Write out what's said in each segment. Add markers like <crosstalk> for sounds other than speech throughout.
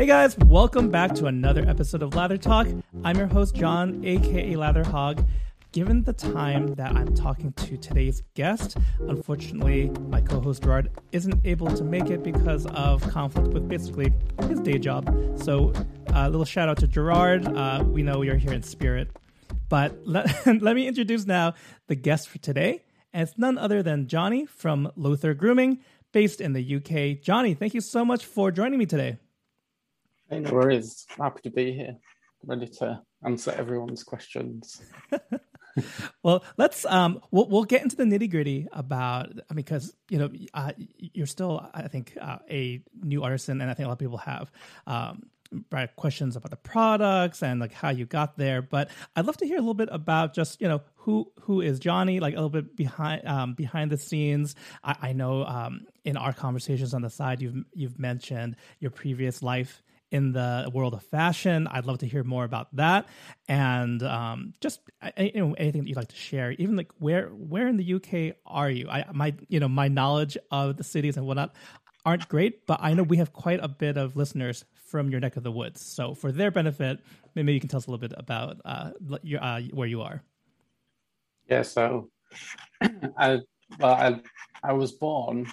Hey guys, welcome back to another episode of Lather Talk. I'm your host, John, aka Lather Hog. Given the time that I'm talking to today's guest, unfortunately, my co host Gerard isn't able to make it because of conflict with basically his day job. So, a uh, little shout out to Gerard. Uh, we know you're here in spirit. But let, <laughs> let me introduce now the guest for today. And it's none other than Johnny from Lother Grooming, based in the UK. Johnny, thank you so much for joining me today. Hey, no worries. Happy to be here, ready to answer everyone's questions. <laughs> well, let's um, we'll, we'll get into the nitty gritty about I mean, because you know uh, you're still I think uh, a new artisan, and I think a lot of people have. Um, questions about the products and like how you got there but i'd love to hear a little bit about just you know who who is johnny like a little bit behind um, behind the scenes i, I know um, in our conversations on the side you've you've mentioned your previous life in the world of fashion. I'd love to hear more about that, and um, just you know, anything that you'd like to share. Even like where where in the UK are you? I my you know my knowledge of the cities and whatnot aren't great, but I know we have quite a bit of listeners from your neck of the woods. So for their benefit, maybe you can tell us a little bit about uh, your, uh, where you are. Yeah, so <clears throat> I well I I was born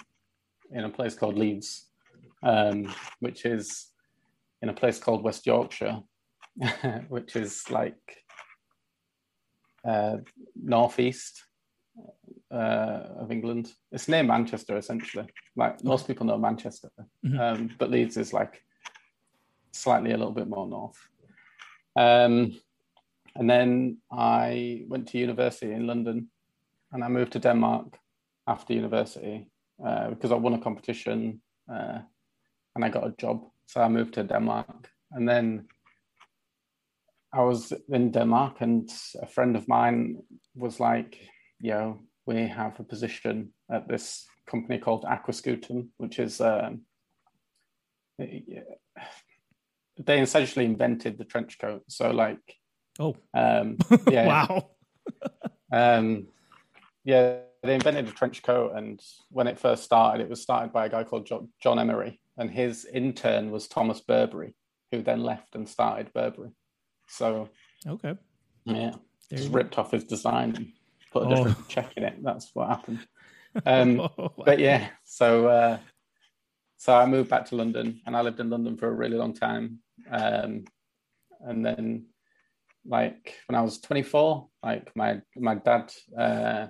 in a place called Leeds, um, which is in a place called West Yorkshire, <laughs> which is like uh, northeast uh, of England. It's near Manchester, essentially. Like most people know Manchester, mm-hmm. um, but Leeds is like slightly a little bit more north. Um, and then I went to university in London, and I moved to Denmark after university uh, because I won a competition uh, and I got a job so I moved to Denmark. And then I was in Denmark, and a friend of mine was like, Yo, we have a position at this company called Aquascutum, which is. Um, they essentially invented the trench coat. So, like, oh, um, <laughs> yeah, wow, um, yeah, they invented a trench coat, and when it first started, it was started by a guy called John Emery, and his intern was Thomas Burberry, who then left and started Burberry. So okay, yeah, there just ripped go. off his design and put a oh. different check in it. That's what happened. Um, <laughs> oh, wow. But yeah, so uh, so I moved back to London, and I lived in London for a really long time. Um, and then, like when I was 24, like my my dad, uh,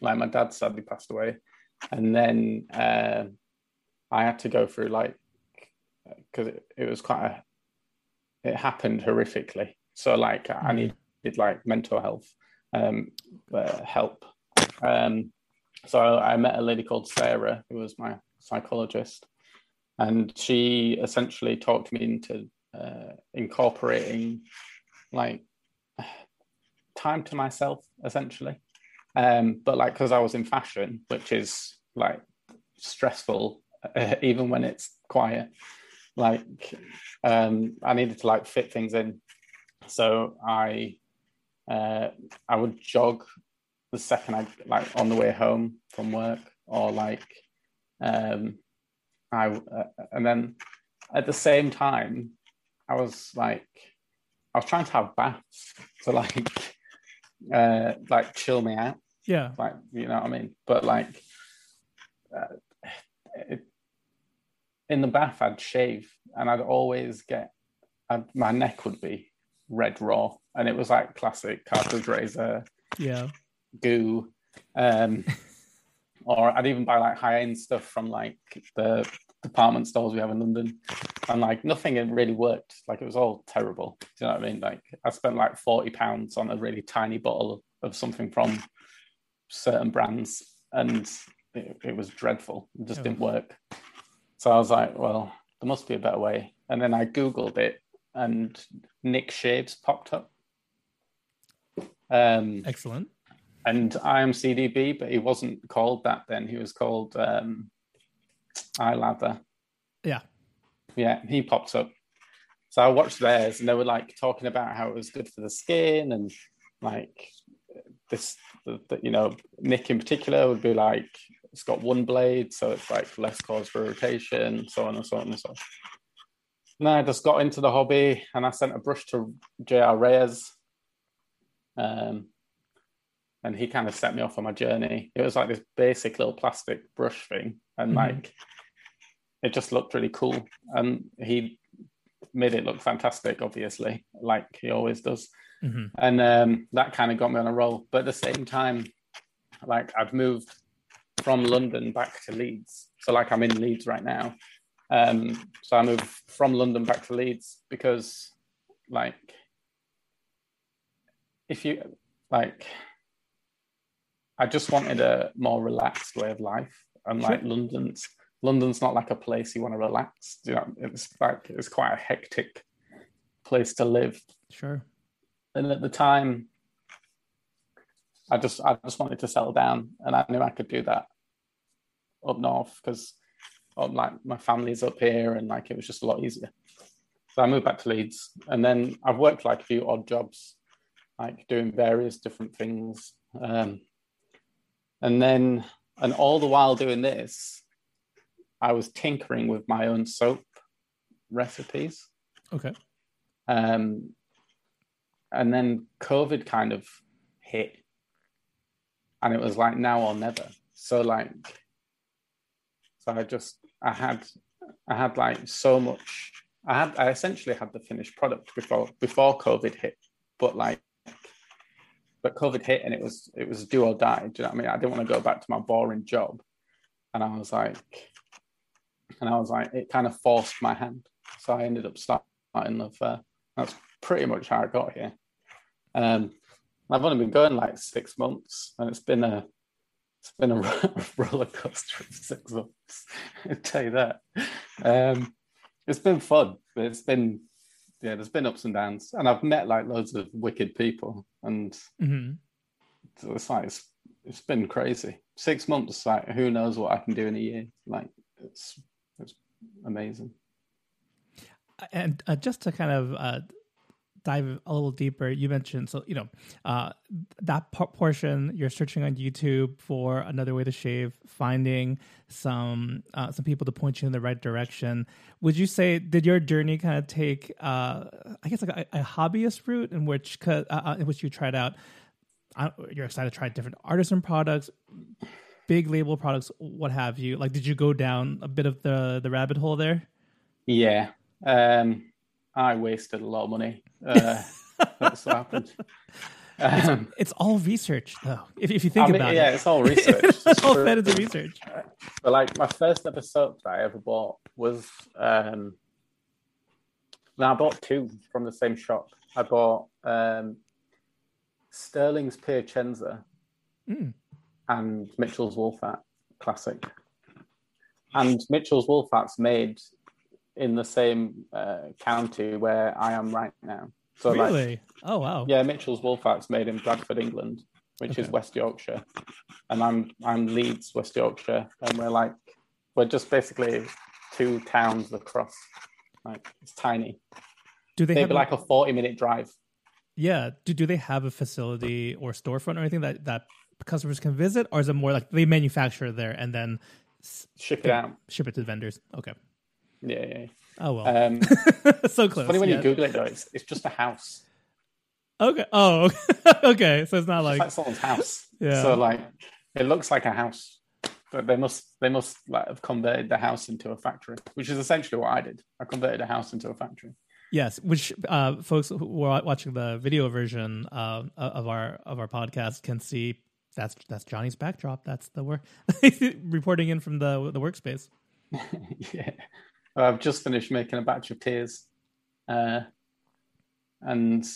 like my dad sadly passed away, and then uh, I had to go through like because it, it, was quite a it happened horrifically. So like mm. I needed like mental health um, uh, help. Um, so I met a lady called Sarah who was my psychologist, and she essentially talked me into uh, incorporating like time to myself essentially. Um, but like because I was in fashion, which is like stressful uh, <laughs> even when it's quiet. Like um, I needed to like fit things in, so I uh, I would jog the second I like on the way home from work, or like um, I uh, and then at the same time I was like I was trying to have baths, to <laughs> like uh, like chill me out. Yeah, like you know what I mean. But like, uh, it, in the bath, I'd shave, and I'd always get I'd, my neck would be red raw, and it was like classic cartridge razor, yeah, goo. Um, <laughs> or I'd even buy like high end stuff from like the department stores we have in London, and like nothing had really worked. Like it was all terrible. Do you know what I mean? Like I spent like forty pounds on a really tiny bottle of something from certain brands, and it, it was dreadful. It just oh. didn't work. So I was like, well, there must be a better way. And then I googled it, and Nick Shaves popped up. Um, Excellent and IMCDB, but he wasn't called that then. He was called um, iLather. Yeah. Yeah, he popped up. So I watched theirs and they were like talking about how it was good for the skin and like this, the, the, you know, Nick in particular would be like, it's got one blade, so it's like less cause for irritation, so on and so on and so on. And I just got into the hobby and I sent a brush to JR Reyes. Um, and he kind of set me off on my journey. It was like this basic little plastic brush thing, and mm-hmm. like it just looked really cool. And he made it look fantastic, obviously, like he always does. Mm-hmm. And um, that kind of got me on a roll. But at the same time, like I've moved from London back to Leeds. So like I'm in Leeds right now. Um, so I moved from London back to Leeds because like if you like I just wanted a more relaxed way of life, and like sure. London's London's not like a place you want to relax. You know, it's like it's quite a hectic place to live. Sure. And at the time, I just I just wanted to settle down, and I knew I could do that up north because like my family's up here, and like it was just a lot easier. So I moved back to Leeds, and then I've worked like a few odd jobs, like doing various different things. Um, and then, and all the while doing this, I was tinkering with my own soap recipes. Okay. Um, and then COVID kind of hit, and it was like now or never. So like, so I just I had I had like so much. I had I essentially had the finished product before before COVID hit, but like but COVID hit and it was it was do or die. Do you know what I mean? I didn't want to go back to my boring job, and I was like, and I was like, it kind of forced my hand. So I ended up starting the fair. That's pretty much how I got here. Um, I've only been going like six months, and it's been a it's been a <laughs> roller coaster for six months. <laughs> I tell you that. Um, it's been fun, but it's been yeah, there's been ups and downs, and I've met like loads of wicked people, and mm-hmm. it's like it's, it's been crazy. Six months, like who knows what I can do in a year? Like it's it's amazing. And uh, just to kind of uh, dive a little deeper, you mentioned so you know uh, that portion you're searching on YouTube for another way to shave, finding some uh, some people to point you in the right direction. Would you say did your journey kind of take uh, I guess like a, a hobbyist route in which uh, uh, in which you tried out? you're excited to try different artisan products, big label products, what have you? Like, did you go down a bit of the the rabbit hole there? Yeah. Um I wasted a lot of money. Uh, <laughs> that's what happened. <laughs> Um, it's, it's, all research, though. If, if you think I mean, about yeah, it, yeah, it's all <laughs> research. it's all fed into research. But like my first ever soap that I ever bought was, um, now I bought two from the same shop. I bought um, Stirling's Piacenza mm. and Mitchell's Wool Fat Classic. And Mitchell's Wool Fat's made in the same uh, county where I am right now. So really? Like, oh wow. Yeah, Mitchell's Wool Fat's made in Bradford, England, which okay. is West Yorkshire, and I'm I'm Leeds, West Yorkshire, and we're like we're just basically two towns across. Like it's tiny. Do they Maybe have like a, a forty minute drive? Yeah. Do do they have a facility or storefront or anything that that customers can visit, or is it more like they manufacture there and then ship it out, ship it to vendors? Okay. Yeah, yeah. Oh well. Um, <laughs> so close. funny when yeah. you Google it though. It's it's just a house. Okay. Oh, <laughs> okay. So it's not like, it's like someone's house. Yeah. So like it looks like a house, but they must they must like have converted the house into a factory, which is essentially what I did. I converted a house into a factory. Yes, which uh, folks who are watching the video version uh, of our of our podcast can see. That's that's Johnny's backdrop. That's the work <laughs> reporting in from the the workspace. yeah, I've just finished making a batch of tears, uh, and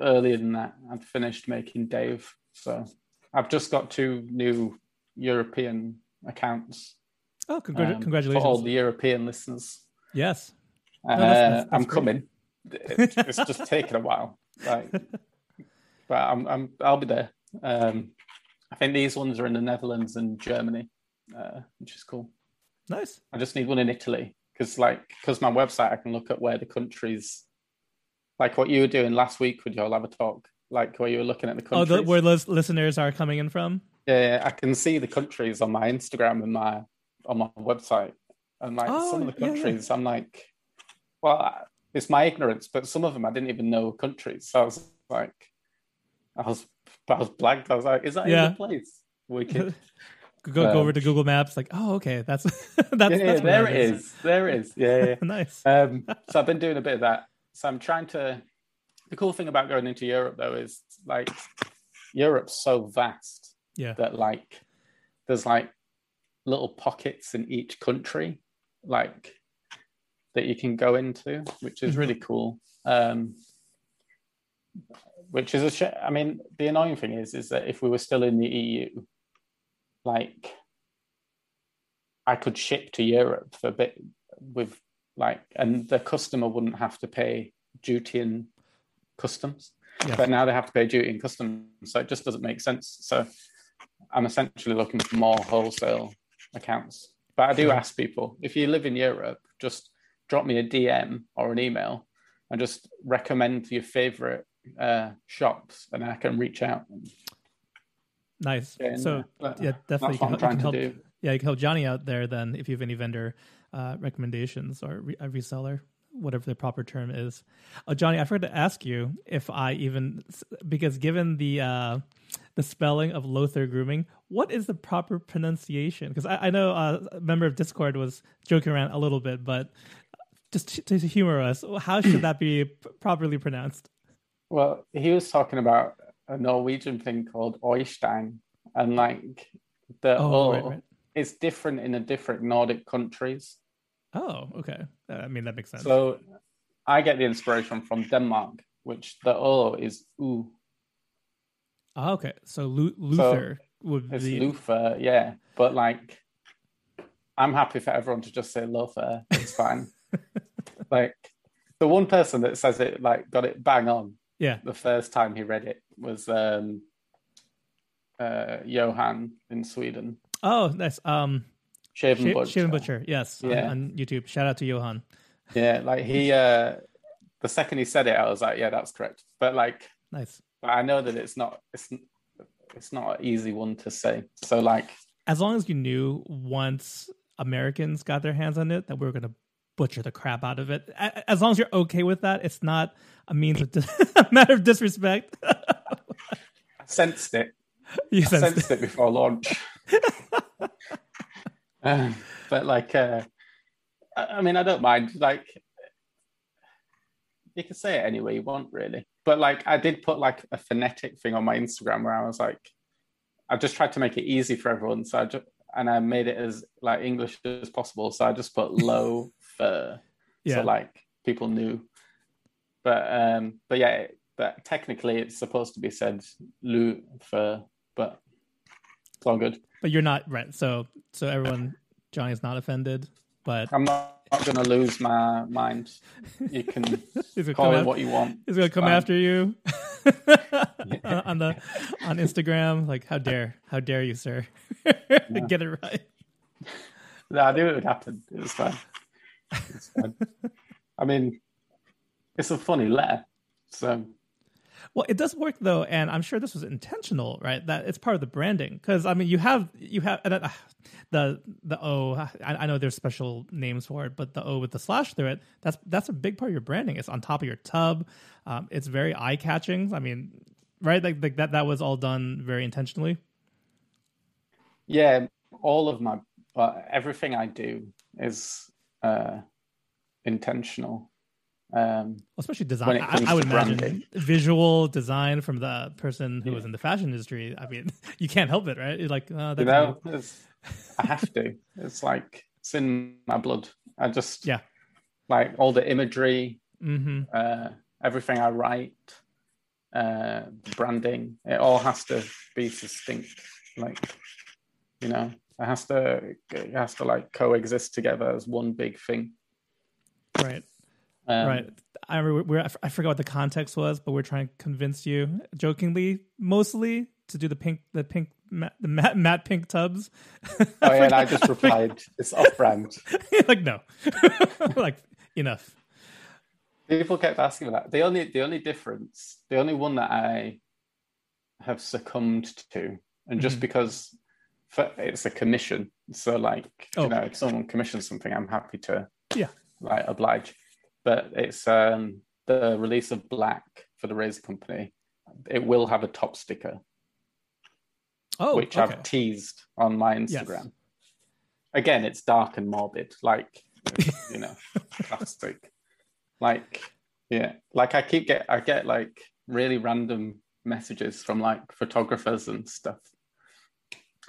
earlier than that, I'd finished making Dave. So I've just got two new European accounts. Oh, congr- um, congratulations! For all the European listeners. Yes. Uh, no, that's, that's, that's I'm great. coming. it's just taken a while, like, <laughs> but I'm, I'm I'll be there. Um, I think these ones are in the Netherlands and Germany, uh, which is cool. Nice. I just need one in Italy because, like, because my website, I can look at where the countries, like what you were doing last week with your Lather Talk, like where you were looking at the countries. Oh, the, where those listeners are coming in from. Yeah, I can see the countries on my Instagram and my on my website, and like oh, some of the countries, yeah. I'm like, well, it's my ignorance, but some of them I didn't even know countries. So I was like, I was, I was blanked. I was like, is that yeah. in the place? Wicked. <laughs> go, um, go over to Google Maps, like, oh, okay, that's <laughs> that's, yeah, that's there it is. is. There it is. Yeah, yeah. <laughs> nice. Um, <laughs> so I've been doing a bit of that. So I'm trying to. The cool thing about going into Europe though is like Europe's so vast. Yeah. That like there's like little pockets in each country, like that you can go into, which is really cool. Um, which is a sh- I mean, the annoying thing is, is that if we were still in the EU, like I could ship to Europe for a bit with like, and the customer wouldn't have to pay duty and customs. But now they have to pay duty and customs, so it just doesn't make sense. So I'm essentially looking for more wholesale accounts. But I do ask people if you live in Europe, just drop me a DM or an email and just recommend your favorite uh, shops, and I can reach out. Nice. So yeah, definitely can, can help. Yeah, you can help Johnny out there. Then, if you have any vendor uh, recommendations or re- a reseller, whatever the proper term is. Oh, Johnny, I forgot to ask you if I even because given the uh, the spelling of Lothar grooming, what is the proper pronunciation? Because I, I, know uh, a member of Discord was joking around a little bit, but just to humor us, how should that be properly pronounced? Well, he was talking about a Norwegian thing called Oystein, and like the oh, O right, right. is different in the different Nordic countries. Oh, okay. I mean that makes sense. So I get the inspiration from Denmark, which the O is U. Oh, okay. So Luther so would it's be Luther, yeah. But like, I'm happy for everyone to just say Luther. It's fine. <laughs> like the one person that says it like got it bang on. Yeah. The first time he read it was um uh Johan in Sweden. Oh, nice. Um Shaven Butcher. Shaven Butcher, yes. Yeah. On, on, YouTube. Shout out to Johan. Yeah, like he uh the second he said it, I was like, yeah, that's correct. But like nice. But I know that it's not it's it's not an easy one to say. So like as long as you knew once Americans got their hands on it that we were gonna butcher the crap out of it. As long as you're okay with that, it's not a means of dis- <laughs> a matter of disrespect. I <laughs> sensed it. <laughs> You sensed, sensed it. it. before launch. um, but like, uh, I mean, I don't mind. Like, you can say it any way you want, really. But like, I did put like a phonetic thing on my Instagram where I was like, I just tried to make it easy for everyone. So I just and I made it as like English as possible. So I just put low fur, yeah. so like people knew. But um, but yeah, but technically it's supposed to be said lu fur, but it's all good. But you're not right. So so everyone, Johnny's not offended. But I'm not, not going to lose my mind. You can <laughs> call it what you want. He's going to come fine. after you <laughs> <laughs> on the on Instagram. Like, how dare, how dare you, sir? Get it right. No, I knew it would happen. It was fine. Fine. I mean, it's a funny letter. So Well, it does work though, and I'm sure this was intentional, right? That it's part of the branding because I mean, you have you have uh, the the O. I, I know there's special names for it, but the O with the slash through it, that's that's a big part of your branding. It's on top of your tub. Um, it's very eye catching. I mean, right? Like, like that that was all done very intentionally. Yeah, all of my uh, everything I do is uh, intentional. Um, Especially design. I, I, would imagine branding. visual design from the person who yeah. was in the fashion industry. I mean, <laughs> you can't help it, right? You're like, oh, you know, I have to. It's like it's in my blood. I just yeah, like all the imagery, mm-hmm. uh, everything I write, uh, branding. It all has to be distinct. Like you know, it has to it has to like coexist together as one big thing. Right. Um, right. I remember I forgot what the context was, but we're trying to convince you, jokingly, mostly, to do the pink, the pink, the matte, <laughs> matte pink tubs. Oh yeah, and I <laughs> just replied, "It's off-brand." <laughs> like no, like enough. People kept asking me that. The only, the only difference, the only one that I have succumbed to, and just mm-hmm. because it's a commission, so like oh. you know, if someone commissions something, I'm happy to yeah, like oblige but it's um, the release of Black for the Razer company. It will have a top sticker. Oh, which okay. I've teased on my Instagram. Yes. Again, it's dark and morbid, like you know, <laughs> classic. Like, yeah, like I keep get I get like really random messages from like photographers and stuff,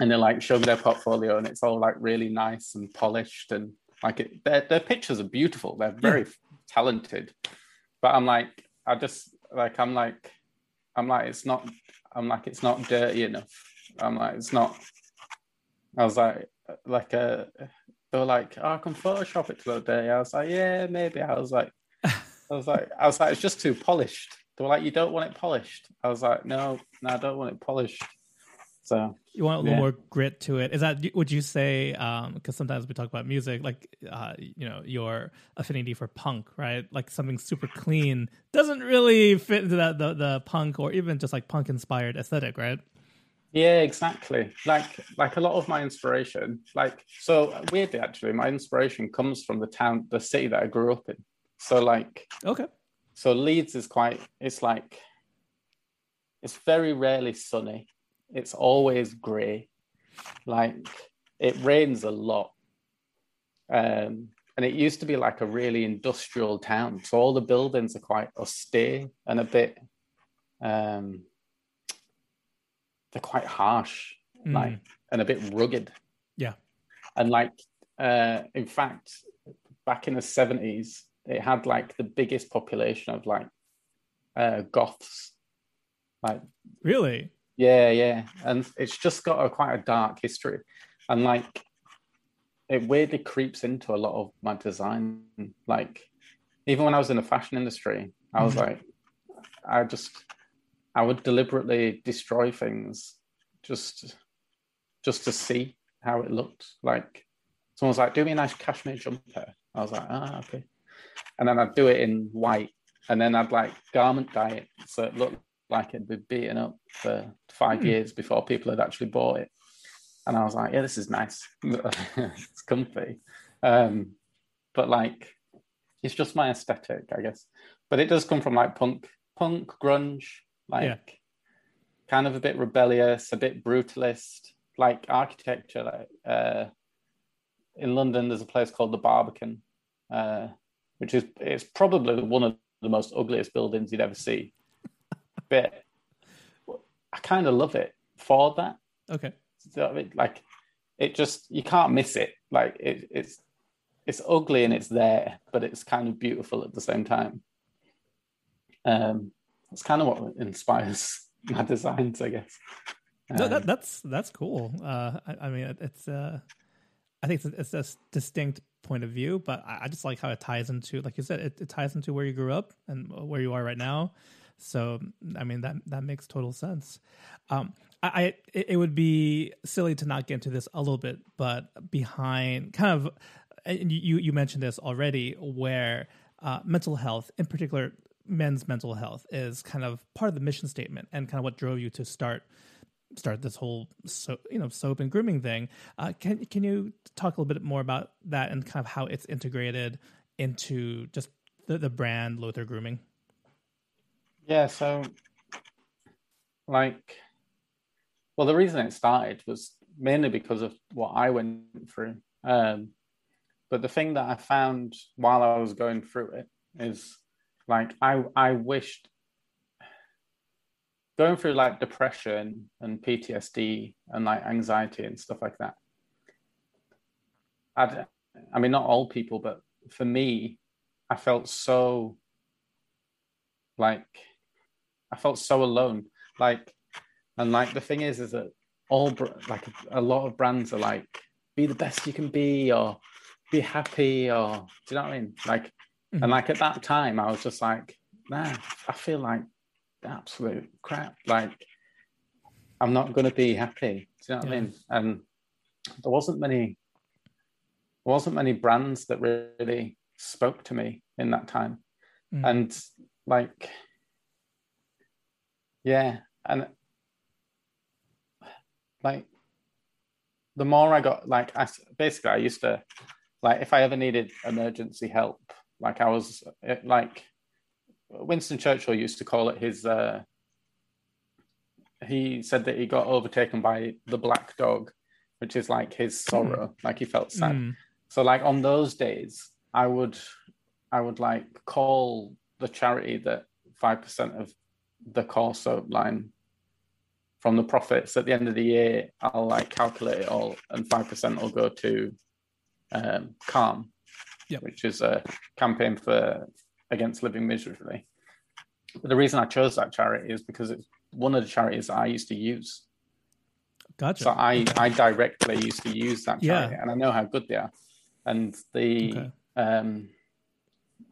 and they're like me their portfolio, and it's all like really nice and polished, and like it, their their pictures are beautiful. They're very yeah talented. But I'm like, I just like I'm like I'm like it's not I'm like it's not dirty enough. I'm like it's not. I was like like a they were like oh, I can Photoshop it to the day. I was like yeah maybe. I was like I was like I was like it's just too polished. They were like you don't want it polished. I was like no no I don't want it polished. So you want a little yeah. more grit to it. Is that would you say? Because um, sometimes we talk about music, like uh, you know your affinity for punk, right? Like something super clean doesn't really fit into that the the punk or even just like punk inspired aesthetic, right? Yeah, exactly. Like like a lot of my inspiration, like so weirdly actually, my inspiration comes from the town, the city that I grew up in. So like okay, so Leeds is quite. It's like it's very rarely sunny it's always grey. Like it rains a lot. Um, and it used to be like a really industrial town. So all the buildings are quite austere and a bit um they're quite harsh, mm. like and a bit rugged. Yeah. And like uh in fact, back in the 70s, it had like the biggest population of like uh goths. Like really? Yeah, yeah, and it's just got a quite a dark history, and like it weirdly creeps into a lot of my design. Like even when I was in the fashion industry, I was mm-hmm. like, I just I would deliberately destroy things just just to see how it looked. Like someone was like, "Do me a nice cashmere jumper." I was like, "Ah, okay," and then I'd do it in white, and then I'd like garment dye it so it looked like it'd be beaten up for five mm. years before people had actually bought it. And I was like, yeah, this is nice. <laughs> it's comfy. Um, but like, it's just my aesthetic, I guess. But it does come from like punk, punk, grunge, like yeah. kind of a bit rebellious, a bit brutalist, like architecture. Like uh, in London, there's a place called the Barbican, uh, which is it's probably one of the most ugliest buildings you'd ever see bit. I kind of love it for that. Okay. So, I mean, like it just you can't miss it. Like it, it's it's ugly and it's there, but it's kind of beautiful at the same time. Um, it's kind of what inspires <laughs> my designs, I guess. Um, no, that, um, that's that's cool. Uh, I, I, mean, it's uh, I think it's, it's, a distinct point of view, but I, I, just like how it ties into, like you said, it, it ties into where you grew up and where you are right now. So I mean that that makes total sense. Um, I, I it would be silly to not get into this a little bit, but behind kind of you you mentioned this already, where uh, mental health, in particular men's mental health is kind of part of the mission statement and kind of what drove you to start start this whole so you know soap and grooming thing. Uh, can can you talk a little bit more about that and kind of how it's integrated into just the, the brand Lothar Grooming? Yeah, so like, well, the reason it started was mainly because of what I went through. Um, but the thing that I found while I was going through it is like I I wished going through like depression and PTSD and like anxiety and stuff like that. i I mean, not all people, but for me, I felt so like I felt so alone. Like, and like the thing is, is that all like a lot of brands are like, be the best you can be, or be happy, or do you know what I mean? Like, mm-hmm. and like at that time, I was just like, nah, I feel like absolute crap. Like, I'm not going to be happy. Do you know what yeah. I mean? And there wasn't many, there wasn't many brands that really spoke to me in that time, mm. and like, yeah, and like the more I got, like, I basically I used to, like, if I ever needed emergency help, like I was like Winston Churchill used to call it his. Uh, he said that he got overtaken by the black dog, which is like his sorrow, mm. like he felt sad. Mm. So, like on those days, I would, I would like call the charity that five percent of the core soap line from the profits at the end of the year. I'll like calculate it all, and five percent will go to um, Calm, yep. which is a campaign for against living miserably. But the reason I chose that charity is because it's one of the charities I used to use. Gotcha. So I, I directly used to use that charity yeah. and I know how good they are. And the okay. um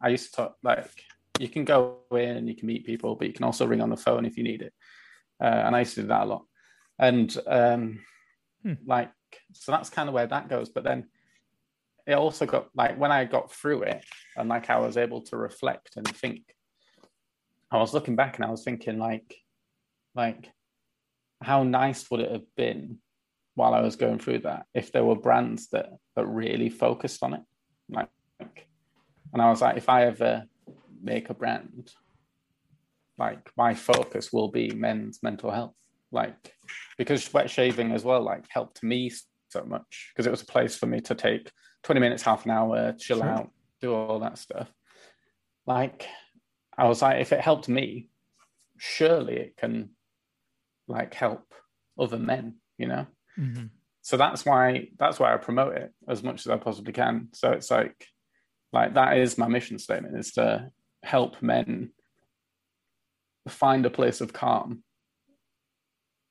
I used to talk like you can go in and you can meet people, but you can also ring on the phone if you need it. Uh, and I used to do that a lot. And um hmm. like so that's kind of where that goes. But then it also got like when I got through it and like I was able to reflect and think, I was looking back and I was thinking like, like, how nice would it have been while I was going through that if there were brands that that really focused on it, like, and I was like, if I ever make a brand, like my focus will be men's mental health, like because wet shaving as well, like helped me so much because it was a place for me to take 20 minutes, half an hour, chill sure. out, do all that stuff. Like, I was like, if it helped me, surely it can like help other men, you know? Mm-hmm. So that's why that's why I promote it as much as I possibly can. So it's like like that is my mission statement is to help men find a place of calm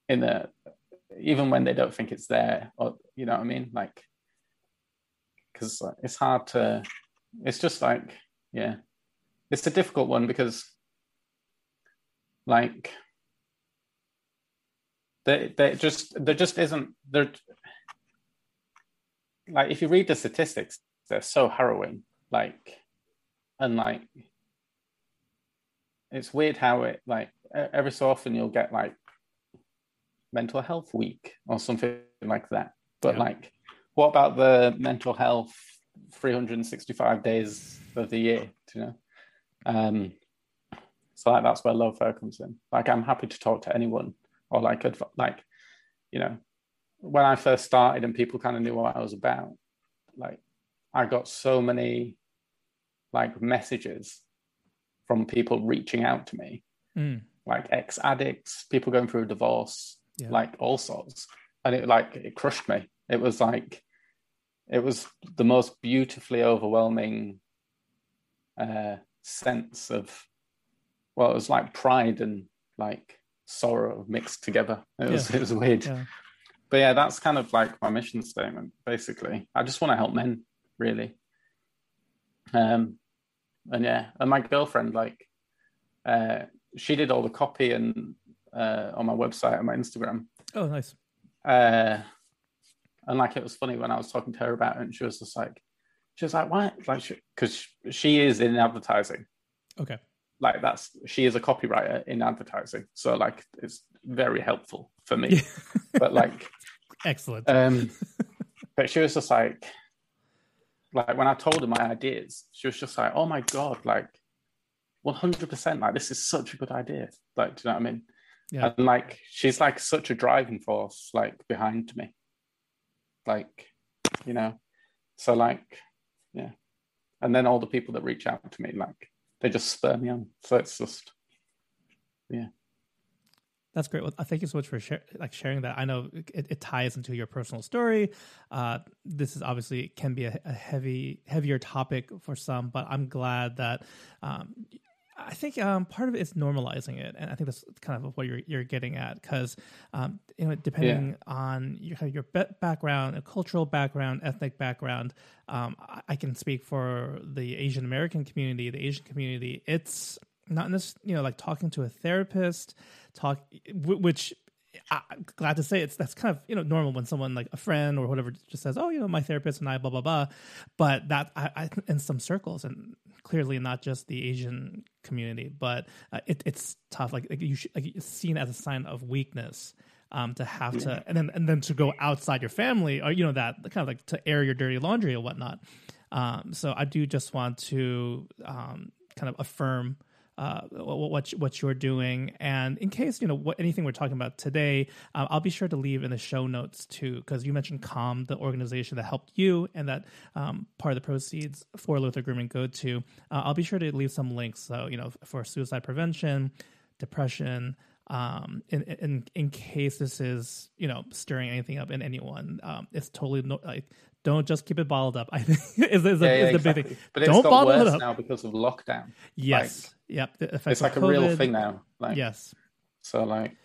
in the even when they don't think it's there or you know what I mean? Like because it's hard to. It's just like yeah, it's a difficult one because like there, there just there just isn't there. Like if you read the statistics, they're so harrowing. Like and like it's weird how it like every so often you'll get like mental health week or something like that. But yeah. like what about the mental health 365 days of the year you know? Um so like that's where Lothar comes in. Like i'm happy to talk to anyone or like adv- like you know when i first started and people kind of knew what i was about like i got so many like messages from people reaching out to me mm. like ex addicts people going through a divorce yeah. like all sorts and it like it crushed me it was like it was the most beautifully overwhelming uh, sense of well, it was like pride and like sorrow mixed together. It was yeah. it was weird. Yeah. But yeah, that's kind of like my mission statement, basically. I just want to help men, really. Um, and yeah, and my girlfriend, like, uh, she did all the copy and uh, on my website and my Instagram. Oh, nice. Uh, and like it was funny when I was talking to her about it, and she was just like, she was like, why? Like, because she, she, is in advertising. Okay. like that's she is a copywriter in advertising, so like it's very helpful for me. <laughs> but like, excellent. Um, <laughs> but she was just like, like when I told her my ideas, she was just like, "Oh my god, like, one hundred percent, like this is such a good idea." Like, do you know what I mean? Yeah. And like, she's like such a driving force, like behind me. Like, you know, so like, yeah. And then all the people that reach out to me, like, they just spur me on. So it's just, yeah. That's great. Well, thank you so much for share, like sharing that. I know it, it ties into your personal story. Uh, this is obviously can be a, a, heavy, heavier topic for some, but I'm glad that um, I think um, part of it is normalizing it, and I think that's kind of what you're you're getting at because um, you know depending yeah. on your your background, a cultural background, ethnic background, um, I, I can speak for the Asian American community, the Asian community. It's not this you know like talking to a therapist talk which I'm glad to say it's that's kind of you know normal when someone like a friend or whatever just says oh you know my therapist and I blah blah blah. But that I, I in some circles and clearly not just the Asian community but uh, it, it's tough. Like, like you should, like it's seen as a sign of weakness um, to have yeah. to and then and then to go outside your family or you know that kind of like to air your dirty laundry or whatnot. Um, so I do just want to um, kind of affirm uh, what what you're doing. And in case you know what anything we're talking about today, uh, I'll be sure to leave in the show notes too, because you mentioned Calm, the organization that helped you, and that um, part of the proceeds for Luther Grooming go to. Uh, I'll be sure to leave some links, so you know, for suicide prevention, depression. Um, in, in in case this is you know stirring anything up in anyone, um, it's totally no, like don't just keep it bottled up. <laughs> I think is, is, yeah, a, yeah, exactly. big thing. But it's don't got bottle worse it up. now because of lockdown. Yes. Like, yep. It's like a real thing now. Like yes. So like,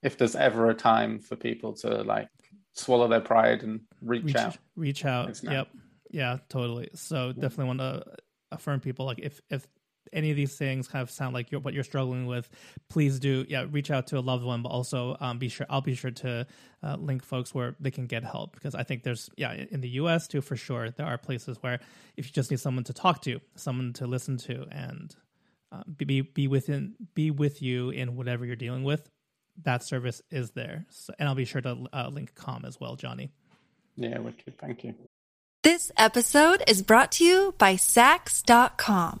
if there's ever a time for people to like swallow their pride and reach, reach out, reach out. Yep. Yeah. Totally. So yeah. definitely want to affirm people like if if any of these things kind of sound like you're, what you're struggling with, please do yeah reach out to a loved one, but also um, be sure I'll be sure to uh, link folks where they can get help because I think there's yeah in the U.S. too for sure there are places where if you just need someone to talk to, someone to listen to, and uh, be be within be with you in whatever you're dealing with, that service is there. So, and I'll be sure to uh, link Calm as well, Johnny. Yeah, wicked. Thank you. This episode is brought to you by Saks.com.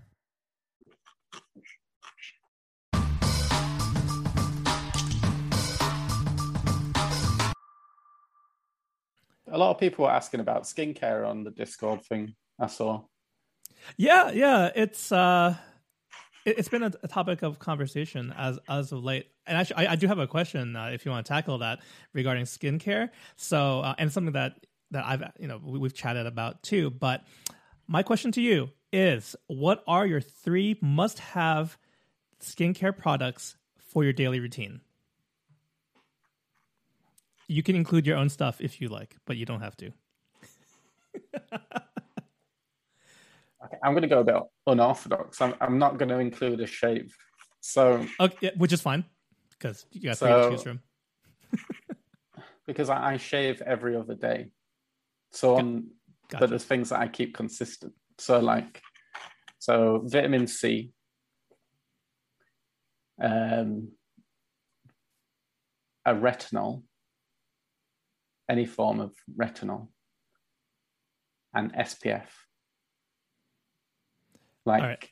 A lot of people were asking about skincare on the Discord thing. I saw. Yeah, yeah, it's uh, it, has been a, topic of conversation as as of late. And actually, I, I do have a question uh, if you want to tackle that regarding skincare. So, uh, and something that that I've you know we, we've chatted about too. But my question to you is, what are your three must-have skincare products for your daily routine? You can include your own stuff if you like, but you don't have to. okay, I'm going to go a bit unorthodox. I'm, I'm not going to include a shave. So, okay, yeah, which is fine because you got so, three to choose from. <laughs> because I, I, shave every other day. So, on, gotcha. but there's things that I keep consistent. So, like, so vitamin C, um, a retinol, any form of retinol and SPF. Like,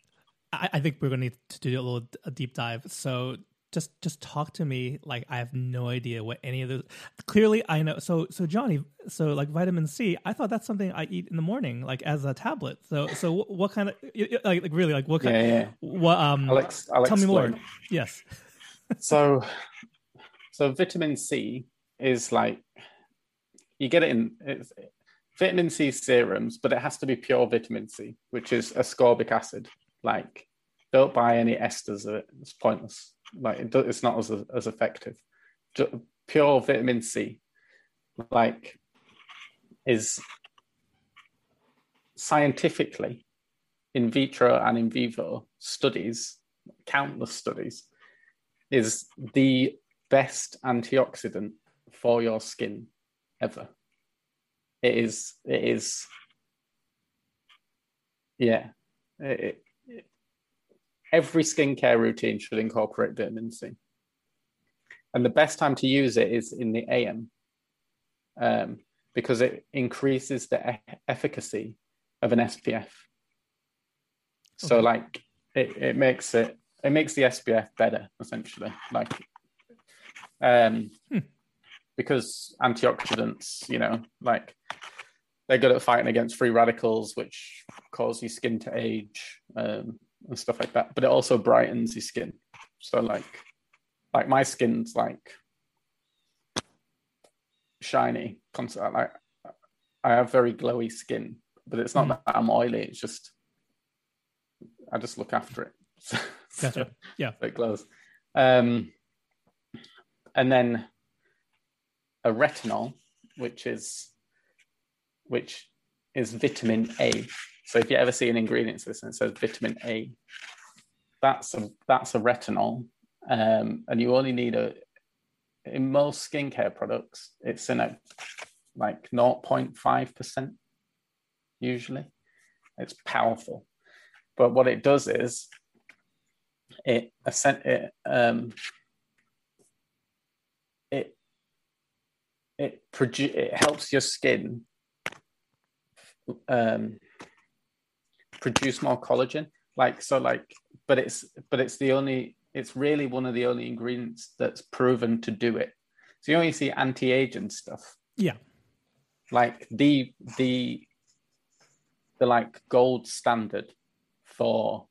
I, I, think we're going to need to do a little a deep dive. So, just just talk to me like I have no idea what any of those. Clearly, I know. So so Johnny, so like vitamin C, I thought that's something I eat in the morning, like as a tablet. So so what, what kind of like, like really like what kind? Yeah, yeah. What um? Alex, Alex tell me more. Yes. <laughs> so so vitamin C is like you get it in it's vitamin C serums, but it has to be pure vitamin C, which is ascorbic acid. Like, don't buy any esters of it; it's pointless like it, it's not as as effective. Pure vitamin C, like, is scientifically in vitro and in vivo studies, countless studies, is the best antioxidant for your skin ever. It is. It is. Yeah. It, every skincare routine should incorporate vitamin C. And the best time to use it is in the AM um, because it increases the e- efficacy of an SPF. So, okay. like, it, it makes it it makes the SPF better essentially. Like, um, hmm. Because antioxidants, you know, like they're good at fighting against free radicals, which cause your skin to age. Um, and stuff like that. But it also brightens your skin. So like like my skin's like shiny, constant like I have very glowy skin, but it's not mm. that I'm oily, it's just I just look after it. <laughs> gotcha. Yeah. <laughs> it glows. Um and then a retinol, which is which is vitamin A. So if you ever see an ingredients list and it says vitamin A, that's a that's a retinol, um, and you only need a. In most skincare products, it's in a like 0.5 percent usually. It's powerful, but what it does is it it um, it it produ- it helps your skin um, produce more collagen. Like so, like, but it's but it's the only it's really one of the only ingredients that's proven to do it. So you only see anti-aging stuff. Yeah. Like the the the like gold standard for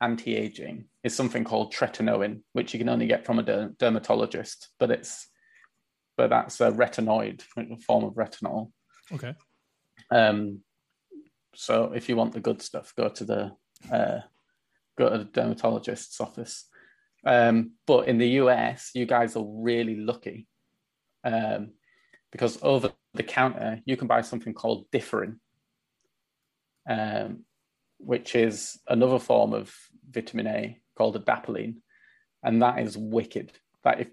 anti-aging is something called tretinoin, which you can only get from a dermatologist, but it's but that's a retinoid a form of retinol. Okay. Um, so if you want the good stuff, go to the uh, go to the dermatologist's office. Um, but in the US, you guys are really lucky um, because over the counter you can buy something called Differin, um, which is another form of vitamin A called adapalene, and that is wicked. That if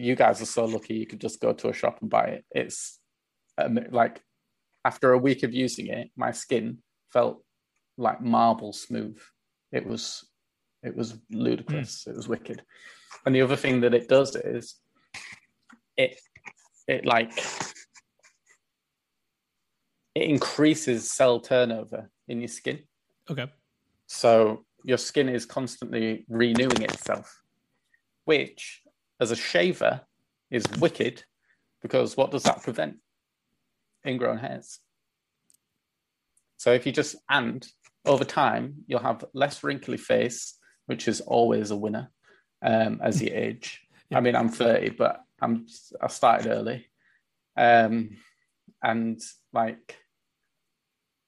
you guys are so lucky, you could just go to a shop and buy it. It's um, like after a week of using it, my skin felt like marble smooth. It was it was ludicrous. Mm. It was wicked. And the other thing that it does is it it like it increases cell turnover in your skin. Okay. So your skin is constantly renewing itself, which as a shaver is wicked because what does that prevent? ingrown hairs. So if you just and over time, you'll have less wrinkly face, which is always a winner um, as you age. <laughs> yeah. I mean, I'm 30, but I'm I started early, um, and like,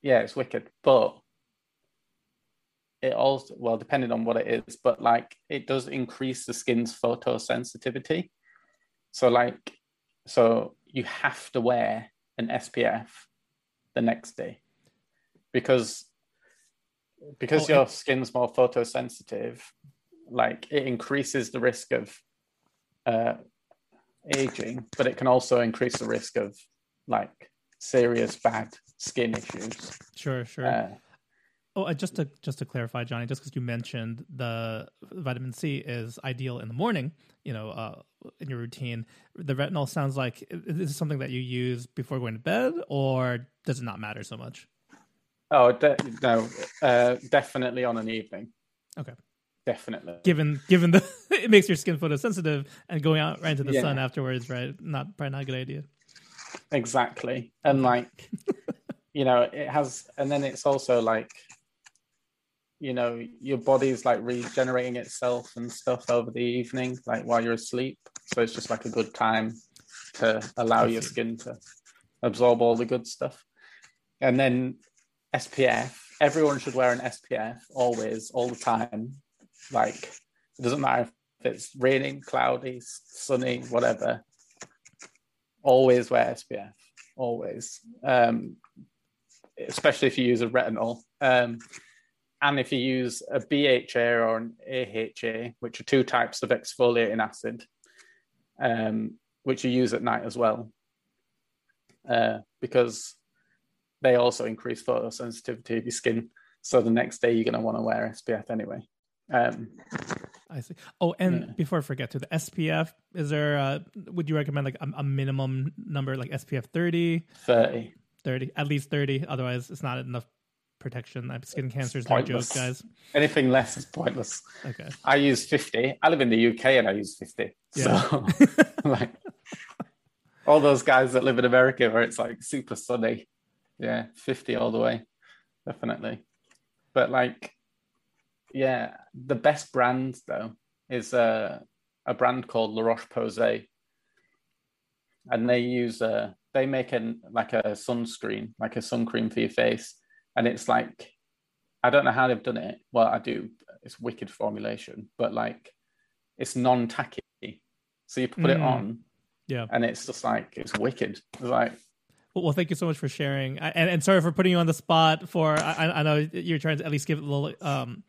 yeah, it's wicked. But it also well, depending on what it is, but like it does increase the skin's photosensitivity. So like, so you have to wear an SPF the next day because because oh, your skin's more photosensitive like it increases the risk of uh, aging but it can also increase the risk of like serious bad skin issues sure sure uh, Oh, uh, just to just to clarify, Johnny, just because you mentioned the vitamin C is ideal in the morning, you know, uh, in your routine. The retinol sounds like this is something that you use before going to bed, or does it not matter so much? Oh de- no, uh, definitely on an evening. Okay. definitely. Given given the <laughs> it makes your skin photosensitive and going out right into the Yeah. sun afterwards, right? Not probably not a good idea. Exactly. And like, <laughs> you know, it has, and then it's also like, you know, your body's like regenerating itself and stuff over the evening, like while you're asleep. So it's just like a good time to allow your skin to absorb all the good stuff. And then SPF, everyone should wear an SPF always, all the time. Like, it doesn't matter if it's raining, cloudy, sunny, whatever always wear SPF, always. Um, especially if you use a retinol. Um, and if you use a BHA or an AHA, which are two types of exfoliating acid, um, which you use at night as well, uh, because they also increase photosensitivity of your skin. So the next day you're going to want to wear SPF anyway. Um, I see. Oh, and Yeah. before I forget, to the SPF, is there? Uh, would you recommend like a, a minimum number, like SPF 30, 30. 30, at least thirty? Otherwise, it's not enough protection. Uh, Skin cancer is no joke, guys. Anything less is pointless. Okay. I use 50. I live in the UK and I use 50. Yeah. So, <laughs> like, all those guys that live in America where it's like super sunny. Yeah, 50 all the way. Definitely. But, like, yeah, the best brand, though, is uh, a brand called La Roche Posay. And they use, uh, they make an, like a sunscreen, like a sun cream for your face. And it's like, I don't know how they've done it. Well, I do. It's wicked formulation, but like it's non-tacky. So you put it Mm. on, Yeah. and it's just like it's wicked. It's like Well, thank you so much for sharing, and and sorry for putting you on the spot. For I, I I know you're trying to at least give a little, um,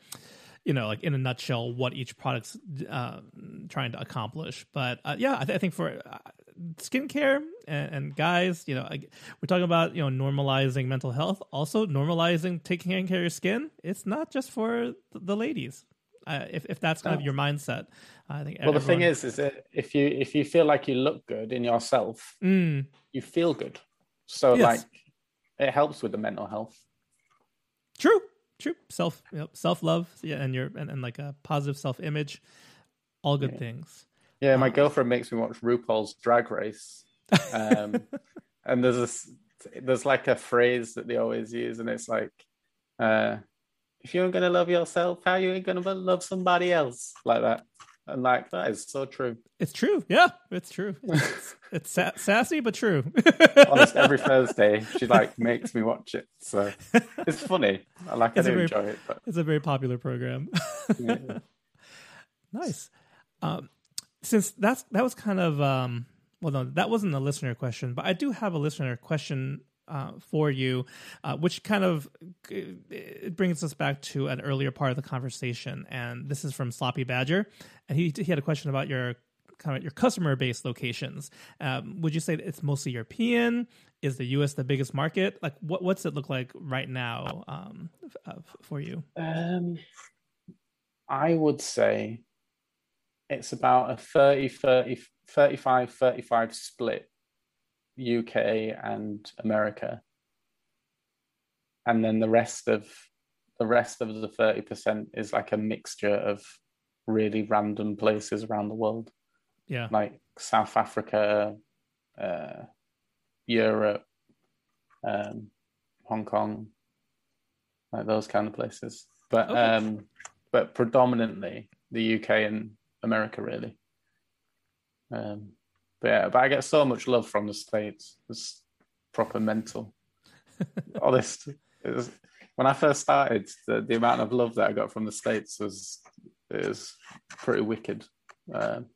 you know, like in a nutshell, what each product's uh, trying to accomplish. But uh, yeah, I, th- I think for uh, skincare and, and guys, you know, we're talking about you know normalizing mental health, also normalizing taking care of your skin. It's not just for the, ladies. Uh, if if that's kind of your mindset, I think. well, the thing is, is that if you if you feel like you look good in yourself, Mm, you feel good. So Yes. like it helps with the mental health. True, true. Self, you know, self love, yeah, and your and, and like a positive self image, all good things. Yeah, my girlfriend makes me watch RuPaul's Drag Race, um, <laughs> and there's this there's like a phrase that they always use, and it's like, uh, "If you're gonna love yourself, how you gonna love somebody else?" Like that, and like that is so true. It's true. Yeah, it's true. It's, it's sa- sassy but true. <laughs> Almost every <laughs> Thursday, she like makes me watch it, so it's funny. I like, It's do very- enjoy it, but It's a very popular program. yeah. nice. Um, since that's that was kind of um, well, no, that wasn't a listener question, but I do have a listener question uh, for you, uh, which kind of it brings us back to an earlier part of the conversation, and this is from Sloppy Badger, and he he had a question about your kind of your customer base locations. Um, would you say it's mostly European? Is the U.S. the biggest market? Like, what what's it look like right now um, f- uh, f- for you? Um, I would say it's about a 30, 30, 35, 35 split UK and America. And then the rest of the rest of the 30% is like a mixture of really random places around the world, Yeah, like South Africa, uh, Europe, um, Hong Kong, like those kind of places. But Okay. um, but predominantly the UK and America, really. Um, but yeah, but I get so much love from the states. It's proper mental. <laughs> Honest, was, when I first started, the, the amount of love that I got from the states was was pretty wicked. Um,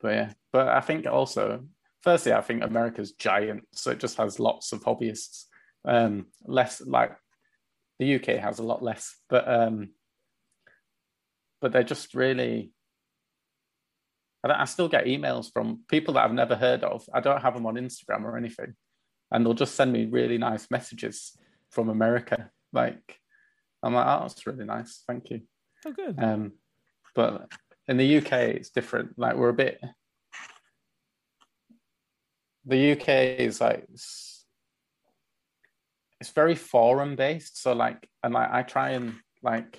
but yeah, but I think also, firstly, I think America's giant, so it just has lots of hobbyists. Um, less like the UK has a lot less, but um, but they're just really. I, I still get emails from people that I've never heard of. I don't have them on Instagram or anything, and they'll just send me really nice messages from America. Like, I'm like, oh, that's really nice, thank you. oh good. Um, but in the UK, it's different. Like we're a bit. The UK is like it's, it's very forum based. So like, and like I try and like,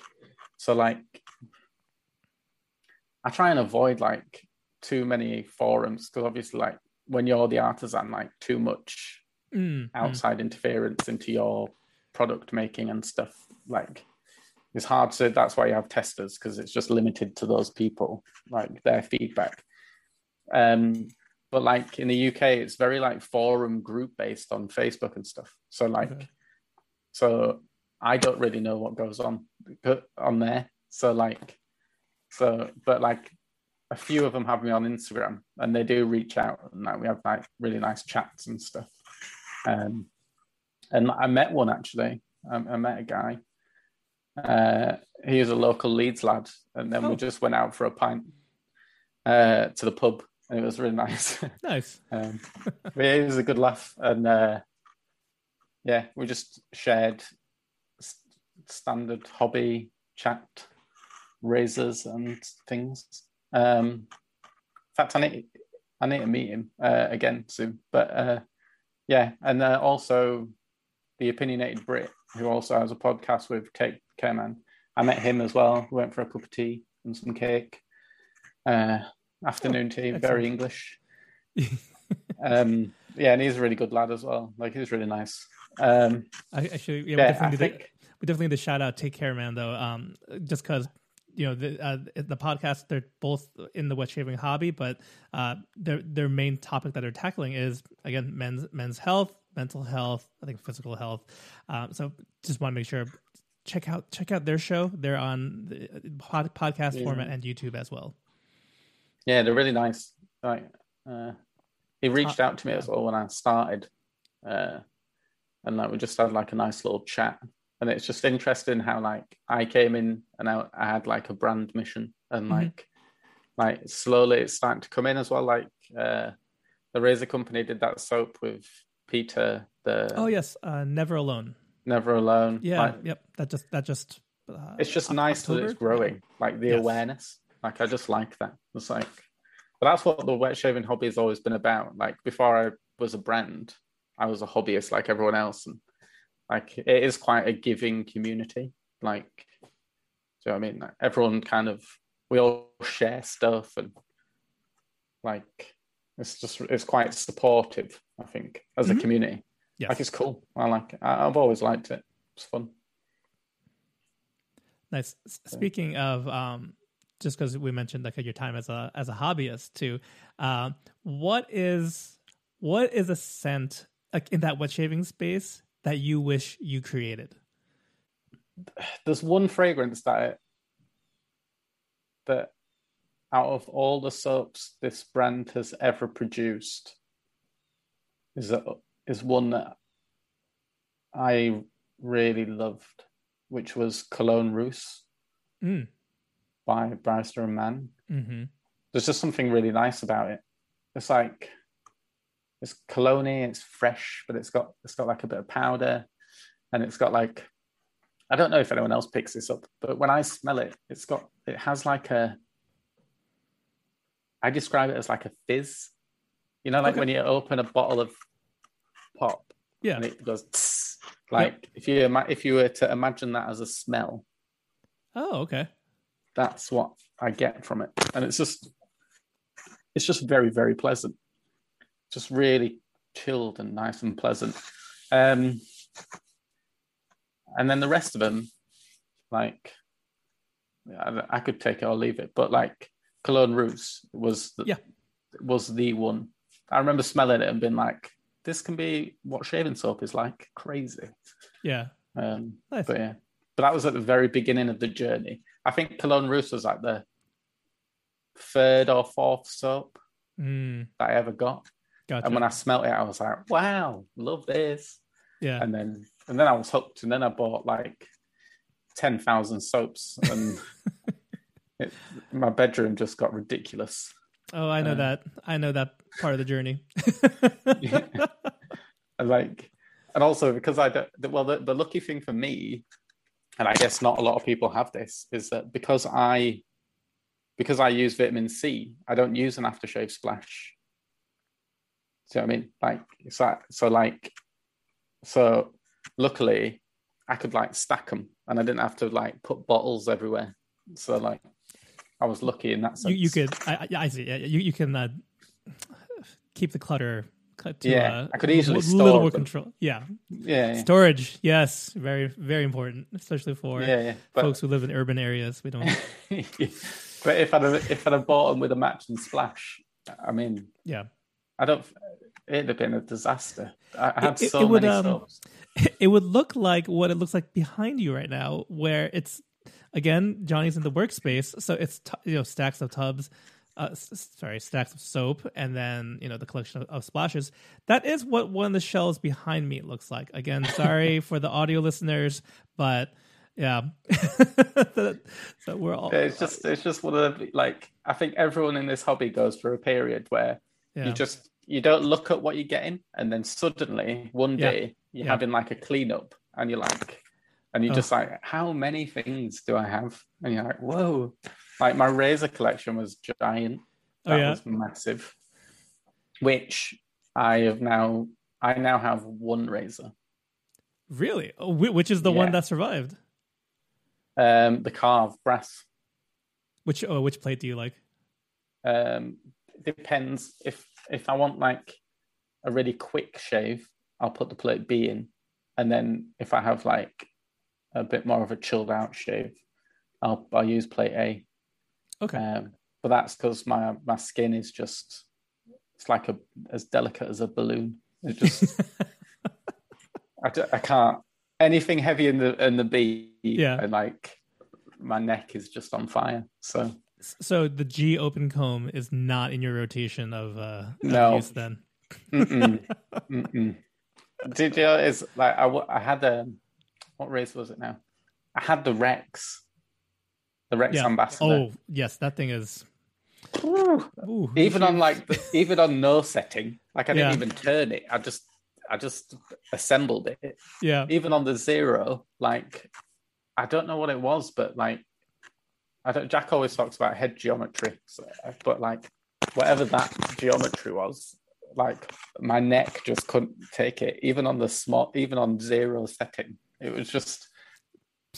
so like I try and avoid like too many forums because obviously, like when you're the artisan, like too much mm, outside mm. interference into your product making and stuff, like it's hard to. That's why you have testers because it's just limited to those people, like their feedback. Um, but like in the UK, it's very like forum group based on Facebook and stuff. So like, okay. so I don't really know what goes on on there. So like, so but like a few of them have me on Instagram and they do reach out and like we have like really nice chats and stuff. Um, and I met one actually. I, I met a guy. Uh, he was a local Leeds lad, and then oh. we just went out for a pint uh, to the pub, and it was really nice. <laughs> Nice. um, it was a good laugh, and uh, yeah, we just shared st- standard hobby chat, razors and things. Um, in fact, I need I need to meet him uh, again soon. But uh, yeah, and uh, also the opinionated Brit, who also has a podcast with Take Care Man. I met him as well. We went for a cup of tea and some cake. Uh, afternoon oh, tea, very English. um, yeah, and he's a really good lad as well. Like he's really nice. Um, I, actually, yeah, yeah we definitely, think... we definitely need to shout out Take Care Man though, um, just because you know the uh, the podcast they're both in the wet shaving hobby but uh, their their main topic that they're tackling is again men's men's health mental health i think physical health. Um, so just want to make sure check out check out their show. They're on the pod, podcast yeah. format and youtube as well. Yeah they're really nice. Right uh, he reached out to me as well when i started uh, and like we just had like a nice little chat and it's just interesting how like I came in and I, I had like a brand mission and mm-hmm. like like slowly it's starting to come in as well. Like uh, the razor company did that soap with Peter. The oh yes, uh, never alone. Never alone. Yeah. Like, yep. That just that just. Uh, it's just nice that it's growing. Like the yes. awareness. Like I just like that. It's like, but that's what the wet shaving hobby has always been about. Like before I was a brand, I was a hobbyist like everyone else, and like it is quite a giving community. Like, do you know what I mean? Like, everyone kind of we all share stuff and like it's just it's quite supportive. I think as mm-hmm. a community, yeah, like it's cool. I like. It. I, I've always liked it. It's fun. Nice. Speaking of, um, just because we mentioned like your time as a as a hobbyist too, uh, what is what is a scent like in that wet shaving space that you wish you created? There's one fragrance that that out of all the soaps this brand has ever produced is a, is one that I really loved, which was Cologne Russe mm. by Barrister and Mann. Mm-hmm. There's just something really nice about it. It's like it's cologne it's fresh, but it's got it's got like a bit of powder, and it's got like I don't know if anyone else picks this up, but when I smell it, it's got it has like a I describe it as like a fizz. You know, like okay. when you open a bottle of pop, yeah, and it goes tss, like yep. if you if you were to imagine that as a smell. Oh, okay. That's what I get from it, and it's just it's just very very pleasant just really chilled and nice and pleasant. Um, and then the rest of them, like, I, I, could take it or leave it, but like Cologne Russe was the, yeah. was the one. I remember smelling it and being like, this can be what shaving soap is like. Crazy. Yeah. Um, nice. But yeah, but that was at the very beginning of the journey. I think Cologne Russe was like the third or fourth soap mm. that I ever got. Gotcha. And when I smelt it, I was like, wow, love this. Yeah. And then and then I was hooked. And then I bought like ten thousand soaps, and <laughs> it, my bedroom just got ridiculous. Oh, I know uh, that. I know that part of the journey. yeah. <laughs> And like, and also because I don't. Well, the, the lucky thing for me, and I guess not a lot of people have this, is that because I because I use vitamin C, I don't use an aftershave splash you know what I mean? Like so, so like so luckily I could like stack them and I didn't have to like put bottles everywhere. So like I was lucky in that sense. You, you could, I, I see. Yeah, you you can uh, keep the clutter. To, yeah, uh, I could easily a store little more control. Yeah. Yeah, yeah. storage. Yes, very very important, especially for Yeah, yeah, but- folks who live in urban areas. We don't. <laughs> but if I'd have, if I'd have bought them with a match and splash, I mean, yeah, I don't. It'd have been a disaster. I, I had It- so it would, many um, <laughs> it would look like what it looks like behind you right now, where it's again Johnny's in the workspace, so it's t- you know stacks of tubs, uh, s- sorry, stacks of soap, and then you know the collection of, of splashes. That is what one of the shelves behind me looks like. Again, sorry <laughs> for the audio listeners, but yeah, <laughs> so we're all It's just it's just one of the like I think everyone in this hobby goes through a period where yeah. you just you don't look at what you're getting, and then suddenly one Yeah. day you're Yeah. having like a cleanup, and you're like, and you're Oh. just like, how many things do I have? And you're like, whoa! Like my razor collection was giant. Oh, That yeah? was massive. Which I have now. I now have one razor. really, oh, which is the one that survived? Um, the carved brass. Which oh, which plate do you like? Um, depends if if I want like a really quick shave, I'll put the plate B in, and then if I have like a bit more of a chilled out shave, I'll I'll use plate A. Okay, Um, but that's because my my skin is just it's like a as delicate as a balloon. It just <laughs> I, d- I can't anything heavy in the in the B. Yeah. and like my neck is just on fire. So so the G open comb is not in your rotation of uh No. use then. Mm-mm. <laughs> Mm-mm. Did you know, it's like I, w- I had a what race was it now? I had the Rex, the Rex Yeah. ambassador. Oh yes, that thing is. Ooh. Ooh, even on like the, <laughs> even on no setting, like I didn't Yeah. even turn it. I just I just assembled it. yeah, Even on the zero, like I don't know what it was, but like I don't. Jack always talks about head geometry, so, but like whatever that geometry was, like my neck just couldn't take it. Even on the small, even on zero setting, it was just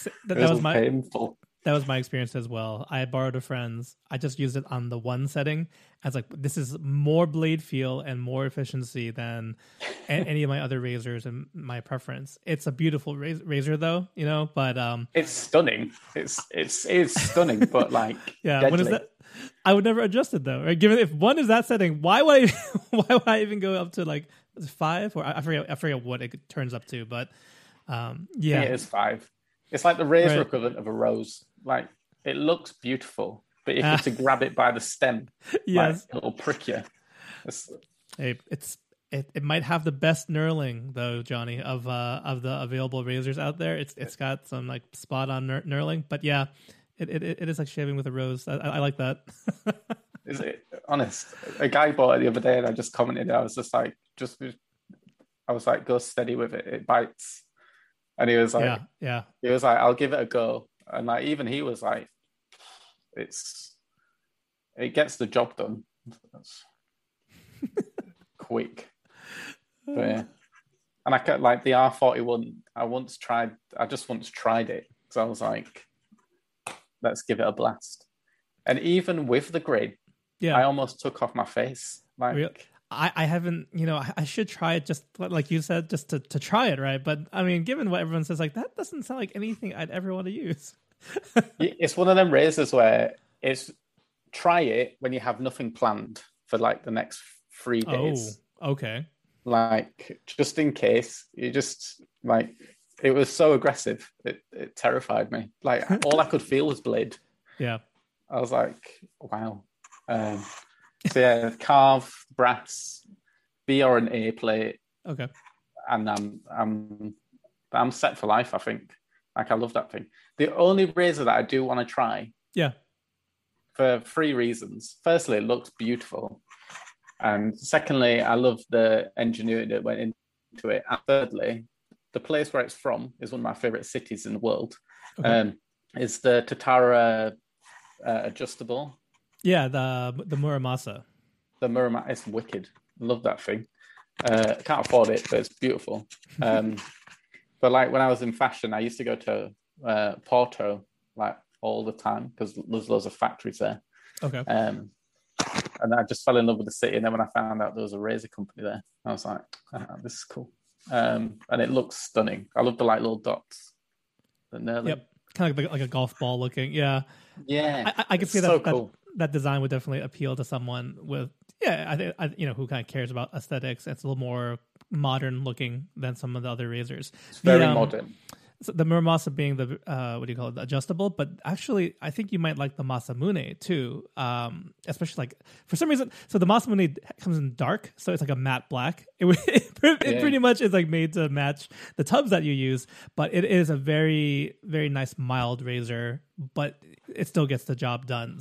that, that was my painful. That was my experience as well. I borrowed a friend's. I just used it on the one setting. I was like, this is more blade feel and more efficiency than <laughs> any of my other razors and my preference. It's a beautiful raz- razor though, you know. But um, It's stunning. It's it's it's stunning, but like <laughs> yeah, deadly. what is that? I would never adjust it though. Right? Given if one is that setting, why would I? <laughs> why would I even go up to like five or I I forget? I forget what it turns up to, but um, yeah, It is five. It's like the razor Right. equivalent of a rose. Like it looks beautiful, but if you're to <laughs> grab it by the stem, yes. like, it'll prick you. It's, Hey, it's it, it might have the best knurling though, Johnny, of uh of the available razors out there. It's it's got some like spot on knur- knurling, but yeah, it, it it is like shaving with a rose. I, I I like that. <laughs> is it honest? A guy bought it the other day, and I just commented. I was just like, just, I was like, go steady with it. It bites. And he was like, yeah, yeah. he was like, I'll give it a go. And like, even he was like, it's, it gets the job done. That's <laughs> quick. But yeah. And I kept like the R41. I once tried, I just once tried it because I was like, let's give it a blast. And even with the grid, Yeah, I almost took off my face. Like, Real- I, I haven't, you know, I, I should try it just like you said, just to, to try it, right? But I mean, given what everyone says, like that doesn't sound like anything I'd ever want to use. <laughs> it's one of them razors where it's try it when you have nothing planned for like the next three days. Oh, okay. Like just in case, you just like it was so aggressive, it, it terrified me. Like all I could feel was blade. <laughs> Yeah. I was like, wow. Um, so yeah, carve brass, B or an A plate, Okay. and I'm I'm I'm set for life. I think. Like I love that thing. The only razor that I do want to try Yeah. for three reasons. Firstly, it looks beautiful, and secondly, I love the ingenuity that went into it. And thirdly, the place where it's from is one of my favorite cities in the world. Okay. Um, is the Tatara uh, adjustable? Yeah. The the Muramasa. The Muramasa is wicked. Love that thing. Uh, can't afford it, but it's beautiful. <laughs> Um, but like when I was in fashion, I used to go to uh, Porto like all the time because there's loads of factories there. Okay. Um, and I just fell in love with the city. And then when I found out there was a razor company there, I was like, oh, "This is cool," um, and it looks stunning. I love the like little dots. The Yep, kind of like, like a golf ball looking. Yeah, yeah. I, I can see that, so cool. that, that design would definitely appeal to someone with yeah, I think you know who kind of cares about aesthetics. It's a little more modern looking than some of the other razors. It's very the, um, modern. So the Muramasa being the uh, what do you call it, the adjustable, but actually I think you might like the Masamune too, um, especially like for some reason. So the Masamune comes in dark, so it's like a matte black. It, <laughs> it, it yeah. pretty much is like made to match the tubs that you use, but it is a very very nice mild razor, but it still gets the job done.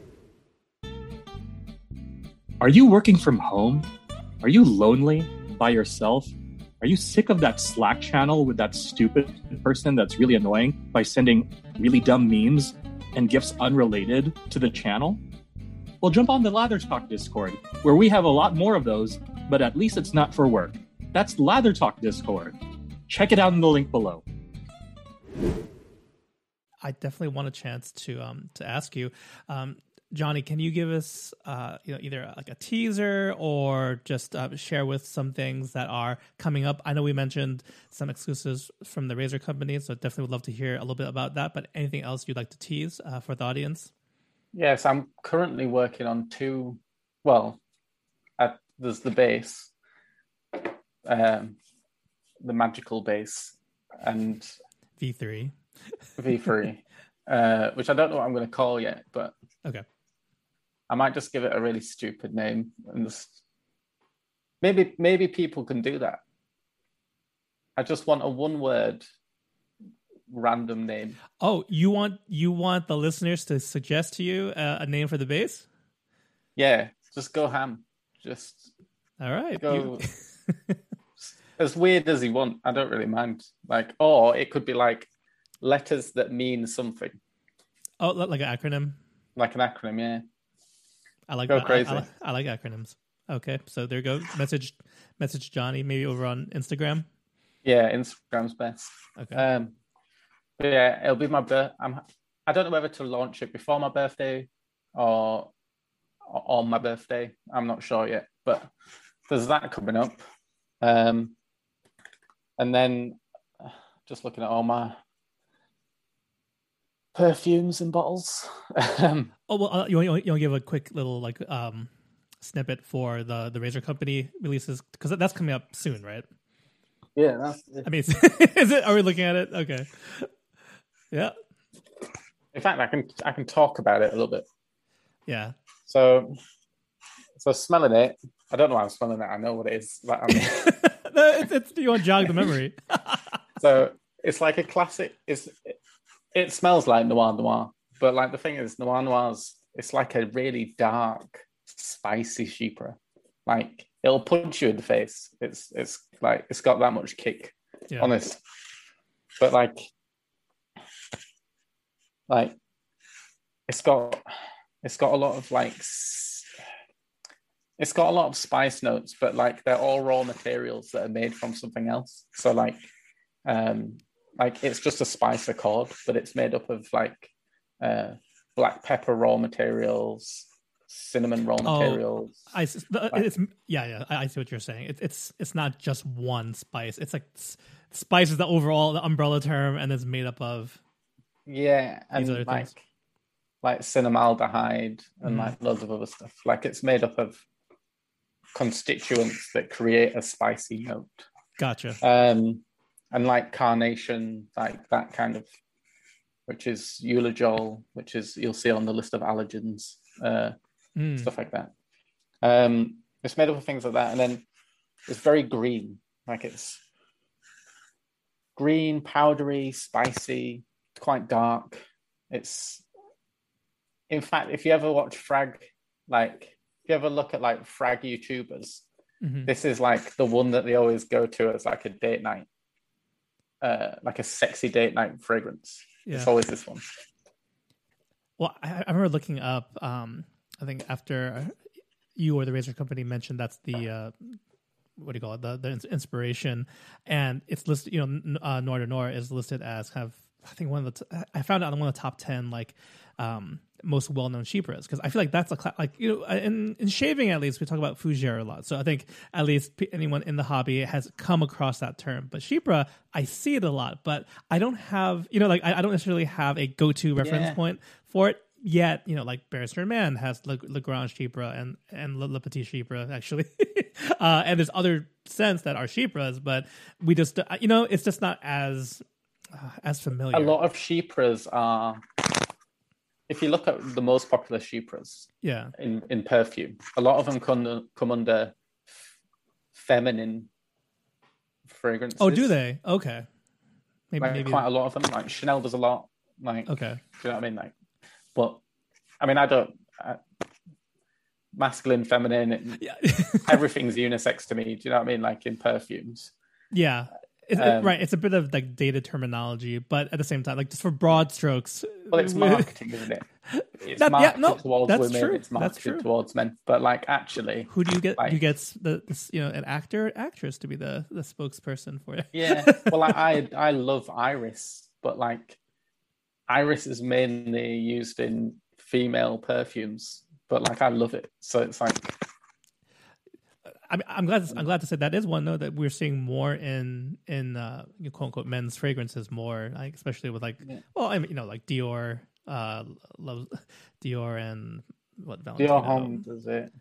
Are you working from home? Are you lonely by yourself? Are you sick of that Slack channel with that stupid person that's really annoying by sending really dumb memes and gifts unrelated to the channel? Well, jump on the Lather Talk Discord, where we have a lot more of those, but at least it's not for work. That's Lather Talk Discord. Check it out in the link below. I definitely want a chance to um to ask you. Um, Johnny, can you give us, uh, you know, either like a teaser or just uh, share with some things that are coming up? I know we mentioned some exclusives from the Razor company, so definitely would love to hear a little bit about that. But anything else you'd like to tease uh, for the audience? Yes, I'm currently working on two. Well, at, there's the base, um, the magical base, and V3. V3, <laughs> uh, which I don't know what I'm going to call yet, but okay. I might just give it a really stupid name and just maybe maybe people can do that. I just want a one word random name. Oh, you want you want the listeners to suggest to you uh, a name for the base? Yeah, just go ham. Just all right. Go <laughs> as weird as you want. I don't really mind. Like, or it could be like letters that mean something. Oh, like an acronym. Like an acronym, yeah. I like Go crazy. I, I, I, like acronyms. Okay, so there you go. Message, message Johnny. Maybe over on Instagram. Yeah, Instagram's best. Okay. Um, yeah, it'll be my birth. I'm. I don't know whether to launch it before my birthday or, or on my birthday. I'm not sure yet, but there's that coming up. Um, and then just looking at all my perfumes and bottles. <laughs> Um, oh well, uh, you want, you want to give a quick little like um, snippet for the the Razor Company releases because that's coming up soon, right? Yeah, that's. I mean, <laughs> is it? Are we looking at it? Okay. Yeah. In fact, I can I can talk about it a little bit. Yeah. So, so smelling it, I don't know why I'm smelling it. I know what it is. Like, I mean, <laughs> it's, it's, you want to jog the memory. so it's like a classic. It's it smells like noir noir, but like the thing is, noir noirs it's like a really dark, spicy chypre. Like it'll punch you in the face. It's it's like it's got that much kick. Yeah. Honest, but like like it's got it's got a lot of like it's got a lot of spice notes, but like they're all raw materials that are made from something else. So like um like it's just a spice accord, but it's made up of like uh, black pepper raw materials, cinnamon raw oh, materials. I, it's yeah, yeah. I, I, see what you're saying. It, it's it's not just one spice. It's like spice is the overall the umbrella term, and it's made up of yeah, and like things. like cinnamaldehyde and mm. like loads of other stuff. Like it's made up of constituents that create a spicy note. Gotcha. Um, and like carnation, like that kind of, which is eugenol, which is you'll see on the list of allergens, uh, mm. stuff like that. Um, it's made up of things like that, and then it's very green, like it's green, powdery, spicy, quite dark. It's in fact, if you ever watch frag, like if you ever look at like frag YouTubers, mm-hmm. this is like the one that they always go to as like a date night, uh, like a sexy date night fragrance. Yeah. It's always this one. Well, I, I remember looking up. Um, I think after you or the Razor Company mentioned that's the uh, what do you call it the the inspiration, and it's listed. You know, uh, Noir de Noir is listed as kind of I think one of the t- I found out on one of the top ten like um, most well known chypres because I feel like that's a cl- like you know in in shaving at least we talk about fougere a lot. So I think at least anyone in the hobby has come across that term. But chypre, I see it a lot, but I don't have you know like I, I don't necessarily have a go to reference yeah. point for it yet you know like Barrister Mann has Le, Grand Chypre and and Le, Le Petit Chypre actually, <laughs> uh, and there's other scents that are Chypres, but we just uh, you know it's just not as uh, as familiar. A lot of Chypres are. If you look at the most popular Chypres, yeah, in in perfume, a lot of them come come under feminine fragrances. Oh, do they? Okay, maybe, like, maybe quite a lot of them. Like Chanel does a lot. Like, okay, do you know what I mean? Like, but I mean, I don't. I, masculine, feminine, yeah. everything's unisex to me. Do you know what I mean? Like in perfumes. <laughs> Yeah. It's, um, right, it's a bit of like data terminology, but at the same time, like just for broad strokes. Well, it's marketing, isn't it? <laughs> It's that, marketed yeah, no, towards that's women. True. It's marketed that's true. towards men. But like, actually, who do you get? Like, you get the this, you know an actor, actress to be the the spokesperson for it. yeah, well, like, I I love Iris, but like, Iris is mainly used in female perfumes, but like I love it. So it's like I'm, I'm glad. I'm glad to say that is one though that we're seeing more in in uh, quote unquote men's fragrances more, like, especially with like yeah. well, I mean you know like Dior, uh, loves Dior and what Valentino. Dior Homme does it.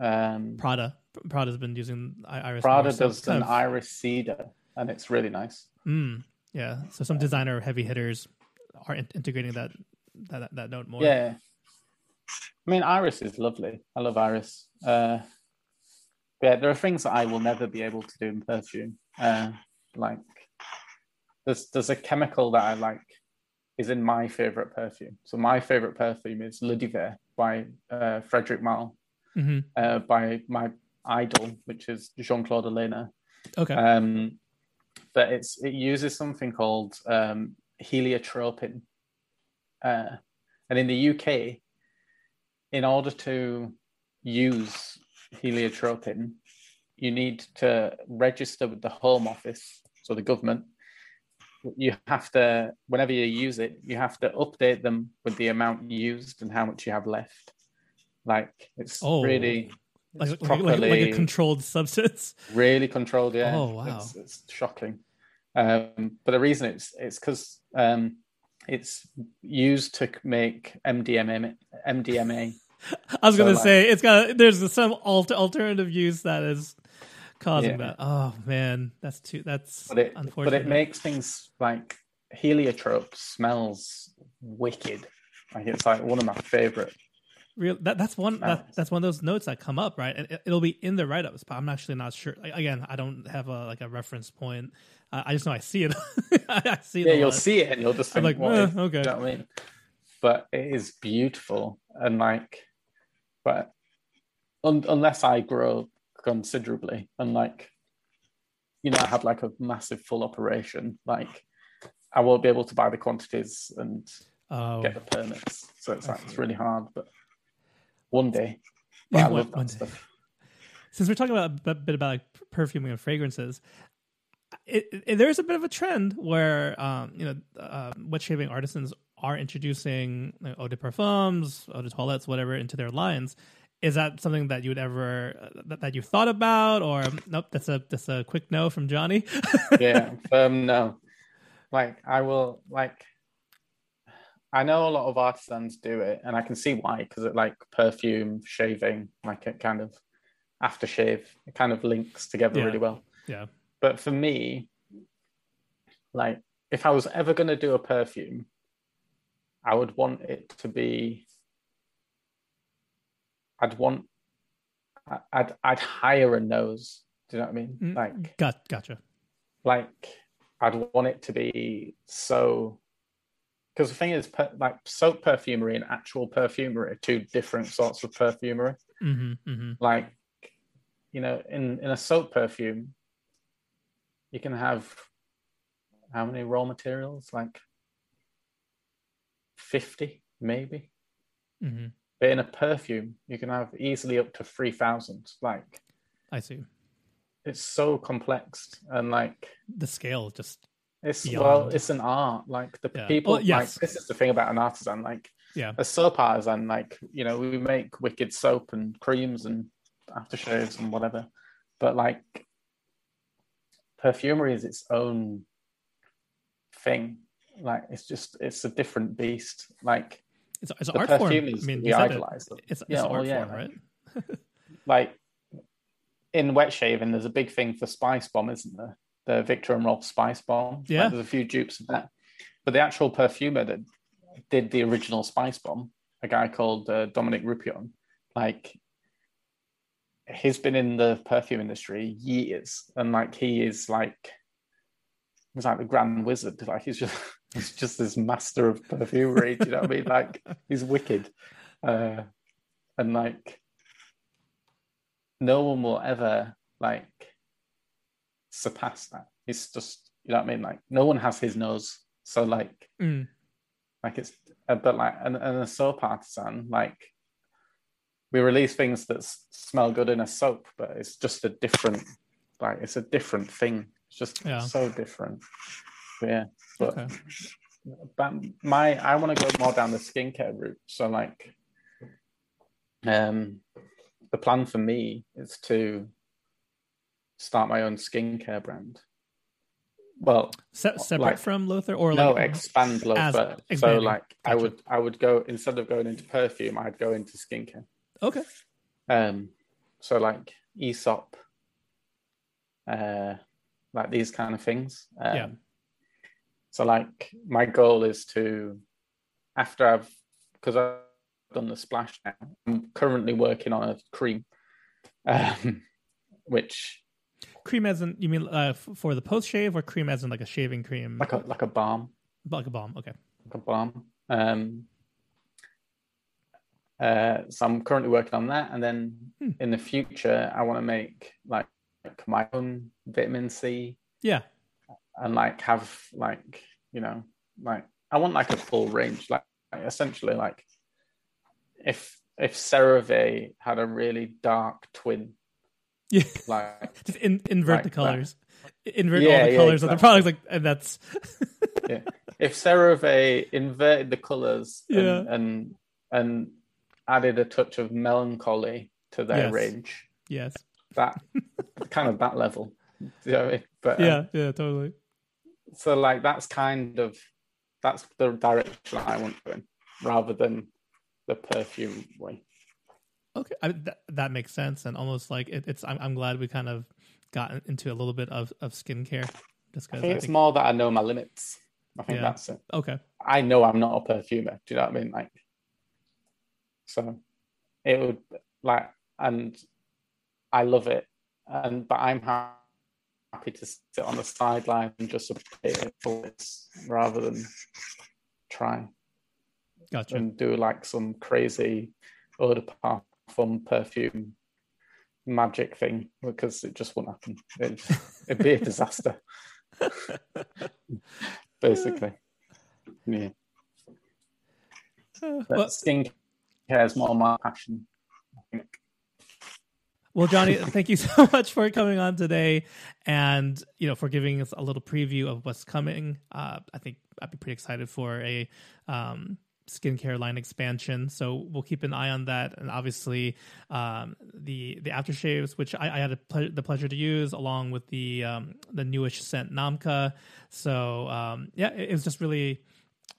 Um, Prada, Prada's been using iris. Prada more, does an of, iris cedar, and it's really nice. Mm, yeah, so some designer heavy hitters are in- integrating that that that note more. Yeah, I mean iris is lovely. I love iris. Uh, yeah, there are things that I will never be able to do in perfume. Uh, like there's there's a chemical that I like is in my favorite perfume. So my favorite perfume is Le Duvet by uh, Frederic Malle, mm-hmm. uh, by my idol, which is Jean Claude Ellena. Okay. Um, but it's it uses something called um, heliotropin, uh, and in the UK, in order to use heliotropin, you need to register with the Home Office, so the government. You have to, whenever you use it, you have to update them with the amount used and how much you have left. Like it's oh, really like, it's properly, like, like, a controlled substance. Really controlled, yeah. Oh wow, it's, it's shocking. Um, but the reason it's it's because um, it's used to make MDMA. MDMA. I was so gonna like, say it's got there's some alter, alternative use that is causing yeah. that. Oh man, that's too that's but it, unfortunate. But it makes things like heliotrope smells wicked. Like it's like one of my favorite. Real that that's one that, that's one of those notes that come up right, and it, will be in the write ups. But I'm actually not sure. Like, again, I don't have a like a reference point. Uh, I just know I see it. <laughs> I see it. Yeah, you'll see it, and you'll just think, like, eh, okay. You know I mean? But it is beautiful, and like but un- unless I grow considerably and like, you know, I have like a massive full operation, like I won't be able to buy the quantities and oh. get the permits. So it's like, it's really hard, but one day. <laughs> But yeah, I love that stuff. Since we're talking about a bit about like perfuming and fragrances, it, it, there's a bit of a trend where um, you know uh, wet shaving artisans are introducing like, eau de parfums, eau de toilettes, whatever, into their lines. Is that something that you would ever uh, that, that you've thought about, or nope? That's a that's a quick no from Johnny. <laughs> yeah, um, no. Like I will like. I know a lot of artisans do it, and I can see why because it like perfume, shaving, like it kind of aftershave, it kind of links together yeah. really well. Yeah. But for me, like if I was ever going to do a perfume, I would want it to be. I'd want. I'd I'd hire a nose. Do you know what I mean? Mm, like, got gotcha. Like, I'd want it to be so because the thing is, per, like soap perfumery and actual perfumery are two different sorts of perfumery. Mm-hmm, mm-hmm. Like, you know, in in a soap perfume, you can have how many raw materials? Like fifty, maybe. Mm-hmm. But in a perfume, you can have easily up to three thousand. Like, I see. It's so complex and like the scale just it's beyond. well, it's an art. Like the Yeah. people, Well, yes. like this is the thing about an artisan. Like yeah. a soap artisan, like you know, we make wicked soap and creams and aftershaves and whatever, but like perfumery is its own thing. Like it's just it's a different beast. Like It's, it's an art form. I mean, we it. idolize them. It's, it's Yeah, an art yeah, form, like- right? <laughs> like in wet shaving, there's a big thing for Spice Bomb, isn't there? The Viktor and Rolf Spice Bomb. Like, Yeah. there's a few dupes of that. But the actual perfumer that did the original Spice Bomb, a guy called uh, Dominique Ropion, like he's been in the perfume industry years, and like he is like he's like the grand wizard. Like he's just he's just this master of perfumery. do you know what I mean? Like <laughs> he's wicked, uh, and like no one will ever like surpass that. It's just you know what I mean. Like no one has his nose, so like Mm. like it's uh, but like and, and a soap artisan like we release things that s- smell good in a soap, but it's just a different like it's a different thing. It's just Yeah. so different. Yeah, but Okay. but my I want to go more down the skincare route. So like, um, the plan for me is to start my own skincare brand. Well, Se- separate like- from Lothar or no, like expand Lothar. So like, I would I would go instead of going into perfume, I'd go into skincare. okay. Um, so like Aesop, uh, like these kind of things. Um, Yeah. So like my goal is to, after I've, because I've done the splash now, I'm currently working on a cream, um, which Cream as in you mean uh, f- for the post shave or cream as in like a shaving cream like a like a balm, like a balm? Okay. like a balm. Um, uh, so I'm currently working on that, and then Hmm. in the future, I want to make like, like my own vitamin C Yeah. And like have like you know like I want like a full range like, like, essentially like if if CeraVe had a really dark twin Yeah. like <laughs> Just in, invert Like the that. colors. Invert Yeah, all the yeah, colors of the exactly. products, like, and that's <laughs> yeah if CeraVe inverted the colors and, Yeah. and and added a touch of melancholy to their Yes. range yes, that kind of that level you know what I mean? but um, yeah, yeah, totally. So like that's kind of that's the direction I want to go in rather than the perfume way. Okay, I, that that makes sense, and almost like it, it's. I'm, I'm glad we kind of got into a little bit of of skincare, just I think it's more that I know my limits. I think Yeah. that's it. okay. I know I'm not a perfumer. Do you know what I mean? Like, so it would like, and I love it, and but I'm ha- happy to sit on the sideline and just appreciate it for this rather than try Gotcha. and do like some crazy eau de parfum perfume magic thing because it just won't happen. It'd, it'd be a disaster, <laughs> basically. Yeah. Uh, But well, skincare is more my passion. Well, Johnny, <laughs> thank you so much for coming on today, and you know for giving us a little preview of what's coming. Uh, I think I'd be pretty excited for a um, skincare line expansion. So we'll keep an eye on that, and obviously um, the the aftershaves, which I, I had a ple- the pleasure to use, along with the um, the newish scent Namka. So um, yeah, it, it was just really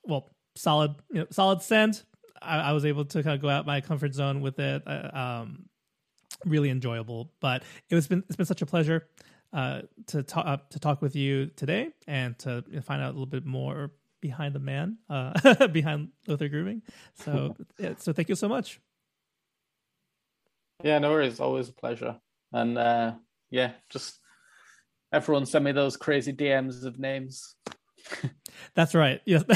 well solid, you know, solid scent. I, I was able to kind of go out my comfort zone with it. Uh, um, really enjoyable. But it was been it's been such a pleasure uh, to talk uh, to talk with you today and to find out a little bit more behind the man uh, <laughs> behind Luther Grooming. So yeah, so thank you so much. Yeah, no worries. Always a pleasure. And uh, yeah, just everyone send me those crazy DMs of names. <laughs> That's right. Yes. <laughs>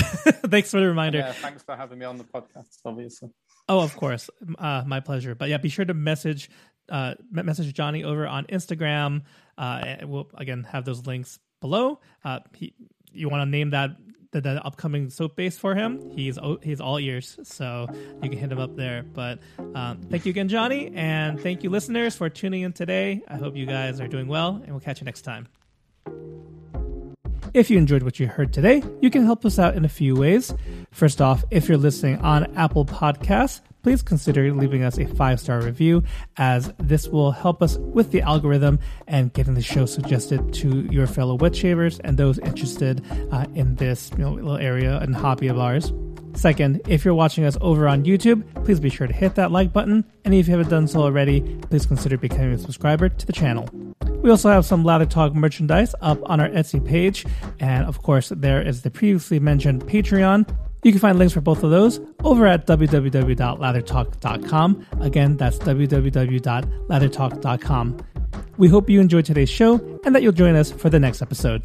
thanks for the reminder. Yeah, thanks for having me on the podcast, obviously. Oh, of course. Uh, my pleasure. But yeah, be sure to message uh, message Johnny over on Instagram. Uh, we'll again have those links below. Uh, he, you want to name that the, the, upcoming soap base for him? He's he's all ears, so you can hit him up there. But um, thank you again, Johnny, and thank you, listeners, for tuning in today. I hope you guys are doing well, and we'll catch you next time. If you enjoyed what you heard today, you can help us out in a few ways. First off, if you're listening on Apple Podcasts, please consider leaving us a five star review, as this will help us with the algorithm and getting the show suggested to your fellow wet shavers and those interested uh, in this you know, little area and hobby of ours. Second, if you're watching us over on YouTube, please be sure to hit that like button. And if you haven't done so already, please consider becoming a subscriber to the channel. We also have some Lather Talk merchandise up on our Etsy page. And of course, there is the previously mentioned Patreon. You can find links for both of those over at www.lathertalk.com. Again, that's www.lathertalk.com. We hope you enjoyed today's show and that you'll join us for the next episode.